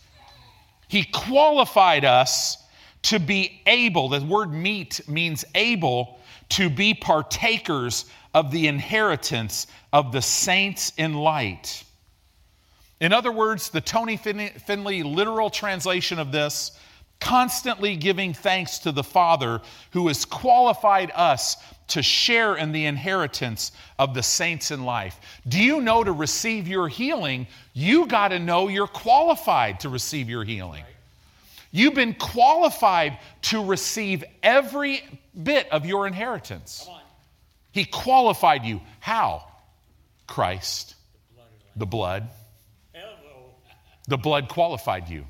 He qualified us to be able, the word meet means able to be partakers of the inheritance of the saints in light. In other words, the Tony Finley literal translation of this constantly giving thanks to the Father who has qualified us to share in the inheritance of the saints in life. Do you know to receive your healing, you got to know you're qualified to receive your healing. You've been qualified to receive every bit of your inheritance. He qualified you. How? Christ. The blood. The blood qualified you.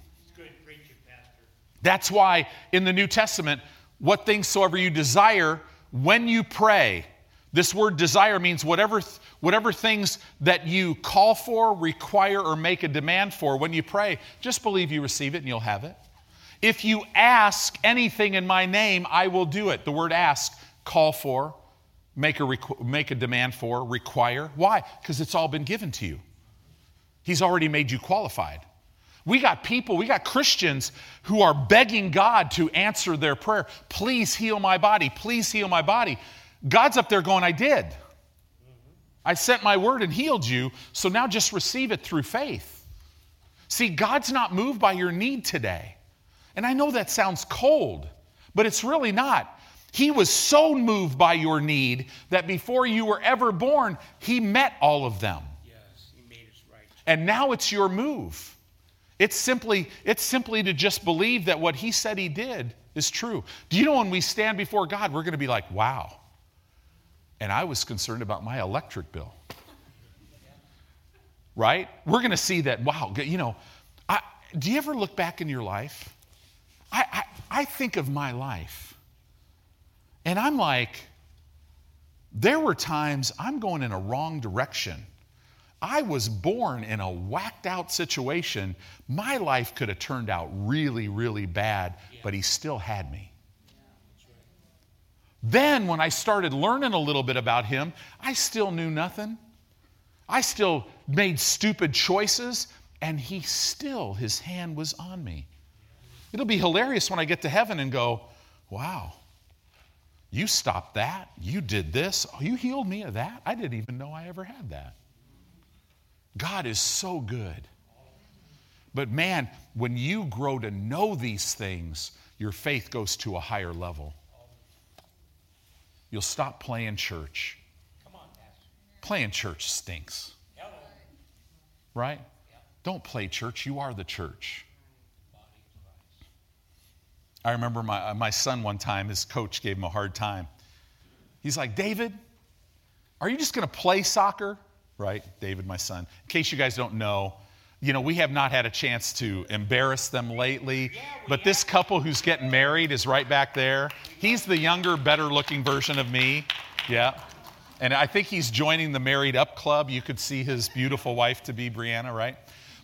That's why in the New Testament, what things soever you desire when you pray, this word desire means whatever, whatever things that you call for, require, or make a demand for when you pray, just believe you receive it and you'll have it. If you ask anything in my name, I will do it. The word ask, call for, make a, requ- make a demand for, require. Why? Because it's all been given to you. He's already made you qualified. We got people, we got Christians who are begging God to answer their prayer. Please heal my body. Please heal my body. God's up there going, I did. I sent my word and healed you, so now just receive it through faith. See, God's not moved by your need today. And I know that sounds cold, but it's really not. He was so moved by your need that before you were ever born, He met all of them. Yes, He made us right. And now it's your move. It's simply, it's simply to just believe that what He said He did is true. Do you know when we stand before God, we're going to be like, wow. And I was concerned about my electric bill. Right? We're going to see that, wow, you know, I, do you ever look back in your life I, I, I think of my life, and I'm like, there were times I'm going in a wrong direction. I was born in a whacked out situation. My life could have turned out really, really bad, but he still had me. Then, when I started learning a little bit about him, I still knew nothing. I still made stupid choices, and he still, his hand was on me. It'll be hilarious when I get to heaven and go, wow, you stopped that. You did this. Oh, you healed me of that. I didn't even know I ever had that. God is so good. But man, when you grow to know these things, your faith goes to a higher level. You'll stop playing church. Come on, Playing church stinks, right? Don't play church. You are the church. Body of Christ. I remember my, uh, my son one time, his coach gave him a hard time. He's like, David, are you just going to play soccer? Right? David, my son. In case you guys don't know, you know, we have not had a chance to embarrass them lately, but this couple who's getting married is right back there. He's the younger, better looking version of me. Yeah. And I think he's joining the married up club. You could see his beautiful wife to be Brianna, right?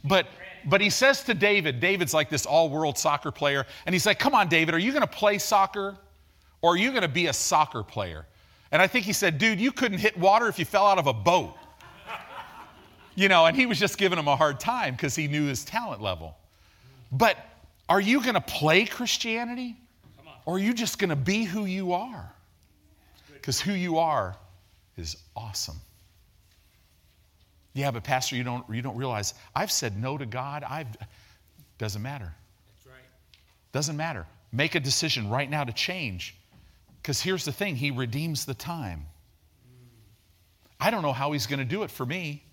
But but he says to David, David's like this all-world soccer player, and he's like, "Come on, David, are you going to play soccer or are you going to be a soccer player?" And I think he said, "Dude, you couldn't hit water if you fell out of a boat." You know, and he was just giving him a hard time because he knew his talent level. But are you going to play Christianity? Or are you just going to be who you are? Because who you are is awesome. Yeah, but Pastor, you don't, you don't realize I've said no to God. I've doesn't matter. That's right. Doesn't matter. Make a decision right now to change. Because here's the thing He redeems the time. Mm. I don't know how He's going to do it for me,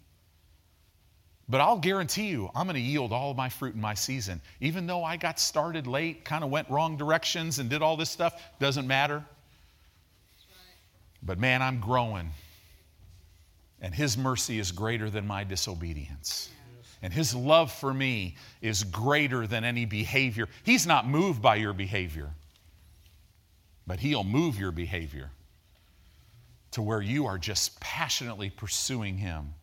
but I'll guarantee you I'm going to yield all of my fruit in my season. Even though I got started late, kind of went wrong directions, and did all this stuff, doesn't matter. But man, I'm growing. And His mercy is greater than my disobedience. And His love for me is greater than any behavior. He's not moved by your behavior, but He'll move your behavior to where you are just passionately pursuing Him.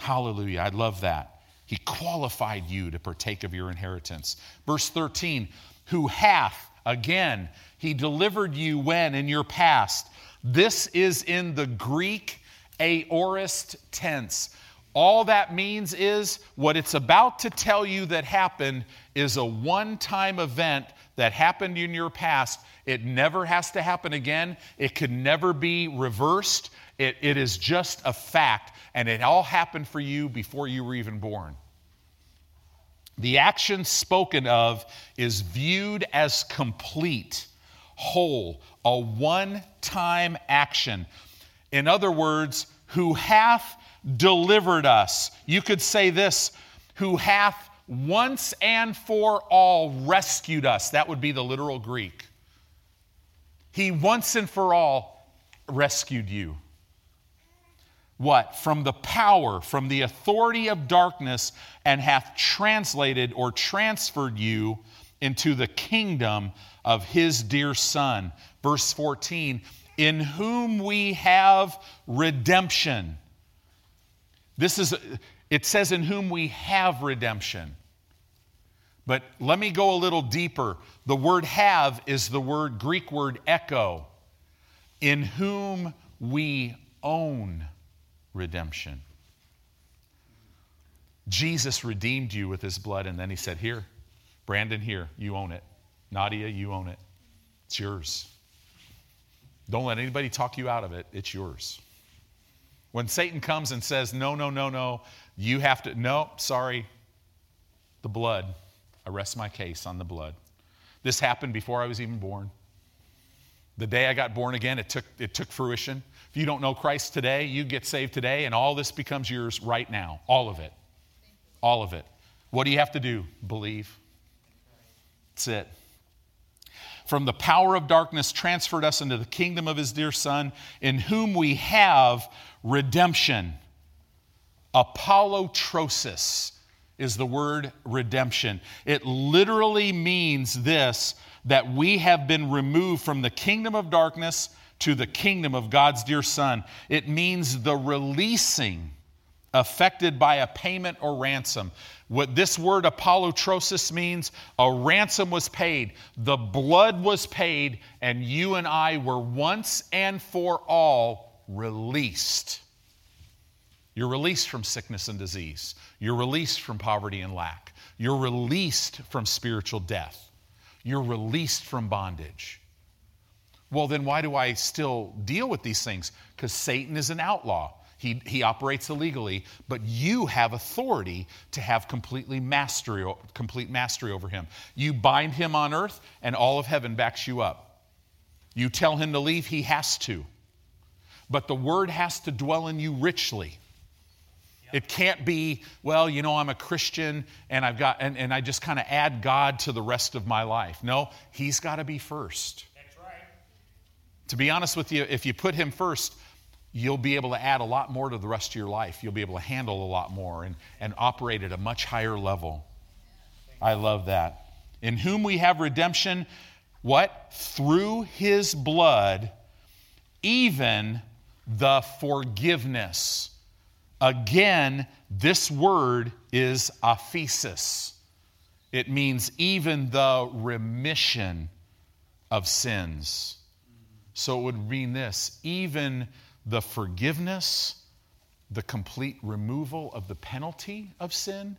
Hallelujah. I love that. He qualified you to partake of your inheritance. Verse 13, who hath, again, He delivered you when in your past. This is in the Greek aorist tense. All that means is what it's about to tell you that happened is a one time event that happened in your past. It never has to happen again, it could never be reversed. It, it is just a fact, and it all happened for you before you were even born. The action spoken of is viewed as complete, whole, a one time action. In other words, who hath delivered us. You could say this who hath once and for all rescued us. That would be the literal Greek. He once and for all rescued you. What? From the power, from the authority of darkness, and hath translated or transferred you into the kingdom of his dear Son. Verse 14, in whom we have redemption. This is, it says, in whom we have redemption. But let me go a little deeper. The word have is the word, Greek word echo, in whom we own redemption. Jesus redeemed you with his blood, and then he said, Here, Brandon, here, you own it. Nadia, you own it. It's yours. Don't let anybody talk you out of it. It's yours. When Satan comes and says, No, no, no, no, you have to, no, sorry, the blood. I rest my case on the blood. This happened before I was even born. The day I got born again, it took, it took fruition. If you don't know Christ today, you get saved today, and all this becomes yours right now. All of it. All of it. What do you have to do? Believe. That's it. From the power of darkness, transferred us into the kingdom of his dear Son, in whom we have redemption. Apolutrosis is the word redemption. It literally means this that we have been removed from the kingdom of darkness to the kingdom of God's dear Son. It means the releasing affected by a payment or ransom. What this word apolutrosis means, a ransom was paid, the blood was paid, and you and I were once and for all released. You're released from sickness and disease. You're released from poverty and lack. You're released from spiritual death. You're released from bondage. Well, then why do I still deal with these things? Because Satan is an outlaw. He, he operates illegally, but you have authority to have completely mastery, complete mastery over him. You bind him on earth, and all of heaven backs you up. You tell him to leave, he has to. But the word has to dwell in you richly. It can't be, well, you know, I'm a Christian and I've got and, and I just kind of add God to the rest of my life. No, he's got to be first. That's right. To be honest with you, if you put him first, you'll be able to add a lot more to the rest of your life. You'll be able to handle a lot more and, and operate at a much higher level. I love that. In whom we have redemption, what? Through his blood, even the forgiveness. Again, this word is aphesis. It means even the remission of sins. So it would mean this even the forgiveness, the complete removal of the penalty of sin,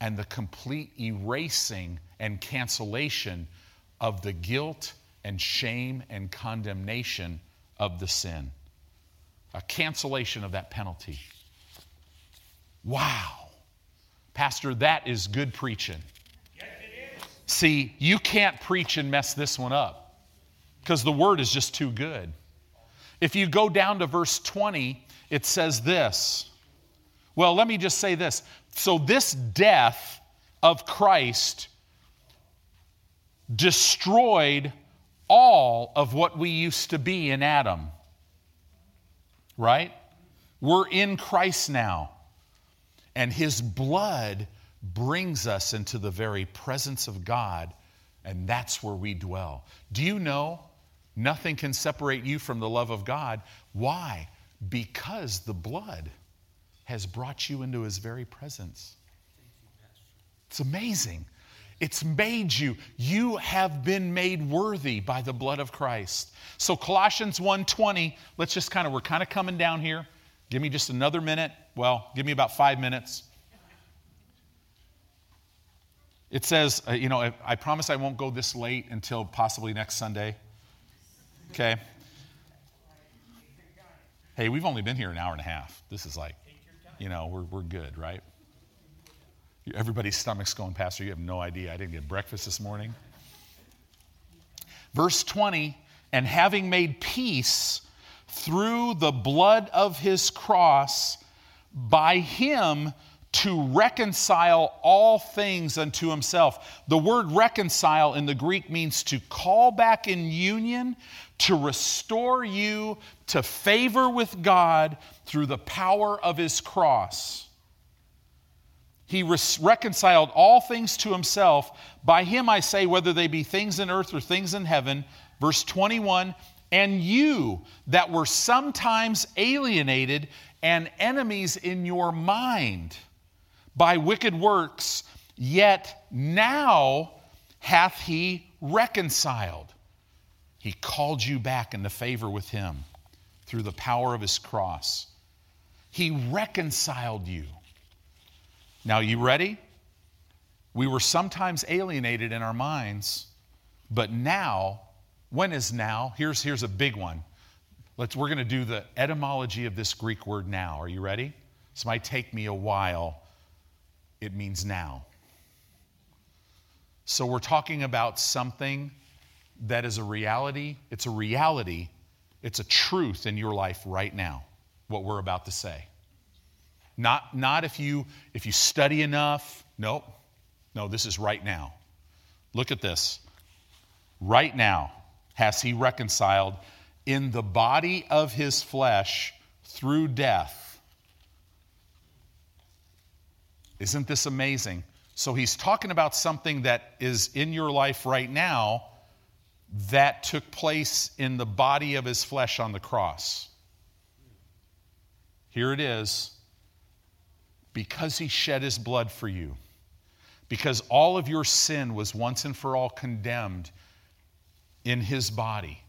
and the complete erasing and cancellation of the guilt and shame and condemnation of the sin. A cancellation of that penalty. Wow. Pastor, that is good preaching. Yes, it is. See, you can't preach and mess this one up because the word is just too good. If you go down to verse 20, it says this. Well, let me just say this. So, this death of Christ destroyed all of what we used to be in Adam. Right? We're in Christ now. And his blood brings us into the very presence of God, and that's where we dwell. Do you know Nothing can separate you from the love of God. Why? Because the blood has brought you into his very presence. It's amazing. It's made you. You have been made worthy by the blood of Christ. So Colossians 1:20, let's just kind of we're kind of coming down here. Give me just another minute. Well, give me about 5 minutes. It says, uh, you know, I promise I won't go this late until possibly next Sunday. Okay? Hey, we've only been here an hour and a half. This is like, you know, we're, we're good, right? Everybody's stomach's going, Pastor, you have no idea. I didn't get breakfast this morning. Verse 20, and having made peace through the blood of his cross, by him to reconcile all things unto himself. The word reconcile in the Greek means to call back in union, to restore you to favor with God through the power of his cross. He reconciled all things to himself. By him I say, whether they be things in earth or things in heaven. Verse 21 And you that were sometimes alienated and enemies in your mind by wicked works, yet now hath he reconciled. He called you back into favor with him through the power of his cross. He reconciled you. Now, you ready? We were sometimes alienated in our minds, but now, when is now? Here's, here's a big one. Let's, we're going to do the etymology of this Greek word now. Are you ready? This might take me a while it means now. So we're talking about something that is a reality. It's a reality, it's a truth in your life right now, what we're about to say. Not, not if, you, if you study enough. Nope. No, this is right now. Look at this. Right now has he reconciled in the body of his flesh through death Isn't this amazing? So he's talking about something that is in your life right now that took place in the body of his flesh on the cross. Here it is. because he shed his blood for you, because all of your sin was once and for all condemned in his body,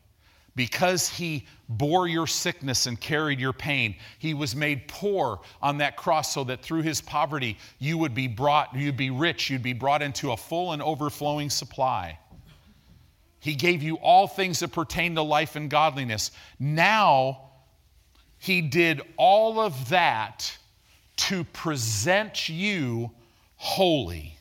because he bore your sickness and carried your pain, he was made poor on that cross so that through his poverty you would be brought, you'd be rich, you'd be brought into a full and overflowing supply. He gave you all things that pertain to life and godliness. Now, he did all of that to present you holy.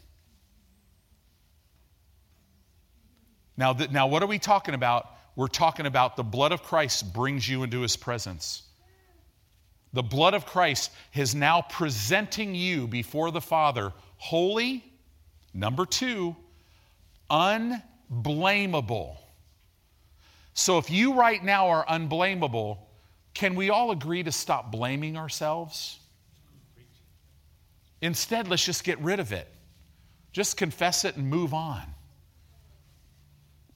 Now, th- now, what are we talking about? We're talking about the blood of Christ brings you into his presence. The blood of Christ is now presenting you before the Father holy, number two, unblameable. So if you right now are unblameable, can we all agree to stop blaming ourselves? Instead, let's just get rid of it. Just confess it and move on.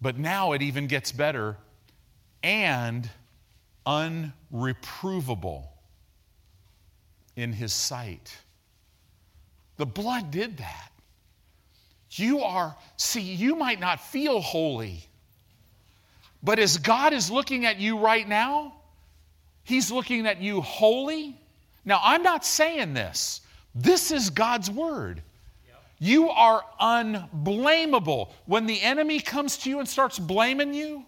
But now it even gets better and unreprovable in his sight. The blood did that. You are, see, you might not feel holy, but as God is looking at you right now, He's looking at you holy. Now, I'm not saying this, this is God's word. You are unblameable. When the enemy comes to you and starts blaming you,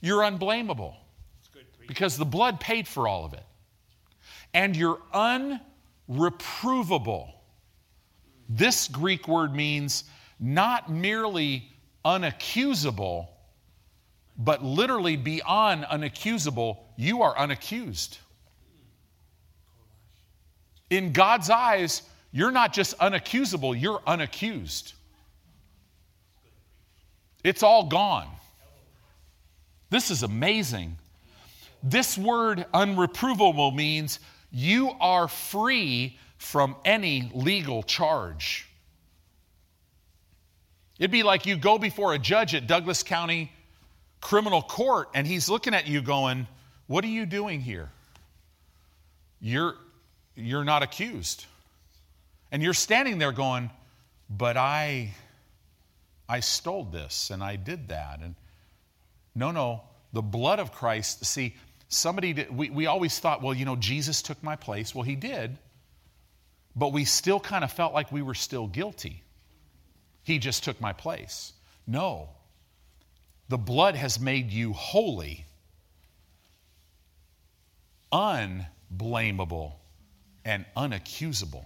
you're unblameable because the blood paid for all of it. And you're unreprovable. This Greek word means not merely unaccusable, but literally beyond unaccusable, you are unaccused. In God's eyes, you're not just unaccusable, you're unaccused. It's all gone. This is amazing. This word unreprovable means you are free from any legal charge. It'd be like you go before a judge at Douglas County Criminal Court and he's looking at you going, What are you doing here? You're, you're not accused. And you're standing there going, But I, I stole this and I did that. And no, no, the blood of Christ, see, somebody, did, we, we always thought, well, you know, Jesus took my place. Well, he did. But we still kind of felt like we were still guilty. He just took my place. No. The blood has made you holy, unblameable, and unaccusable.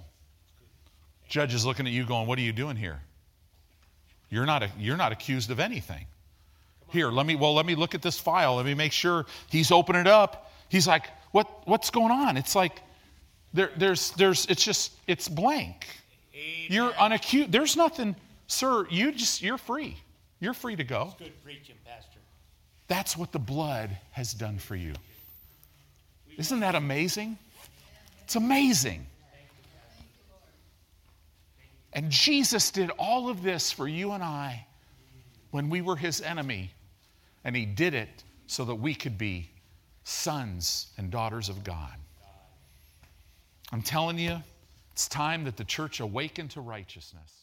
Judge is looking at you going, What are you doing here? You're not, a, you're not accused of anything. Here, let me, well, let me look at this file. Let me make sure he's opening it up. He's like, what, what's going on? It's like, there, there's, there's, it's just, it's blank. Amen. You're unaccused. There's nothing, sir, you just, you're free. You're free to go. Good preaching, Pastor. That's what the blood has done for you. Isn't that amazing? It's amazing. And Jesus did all of this for you and I when we were his enemy. And he did it so that we could be sons and daughters of God. I'm telling you, it's time that the church awaken to righteousness.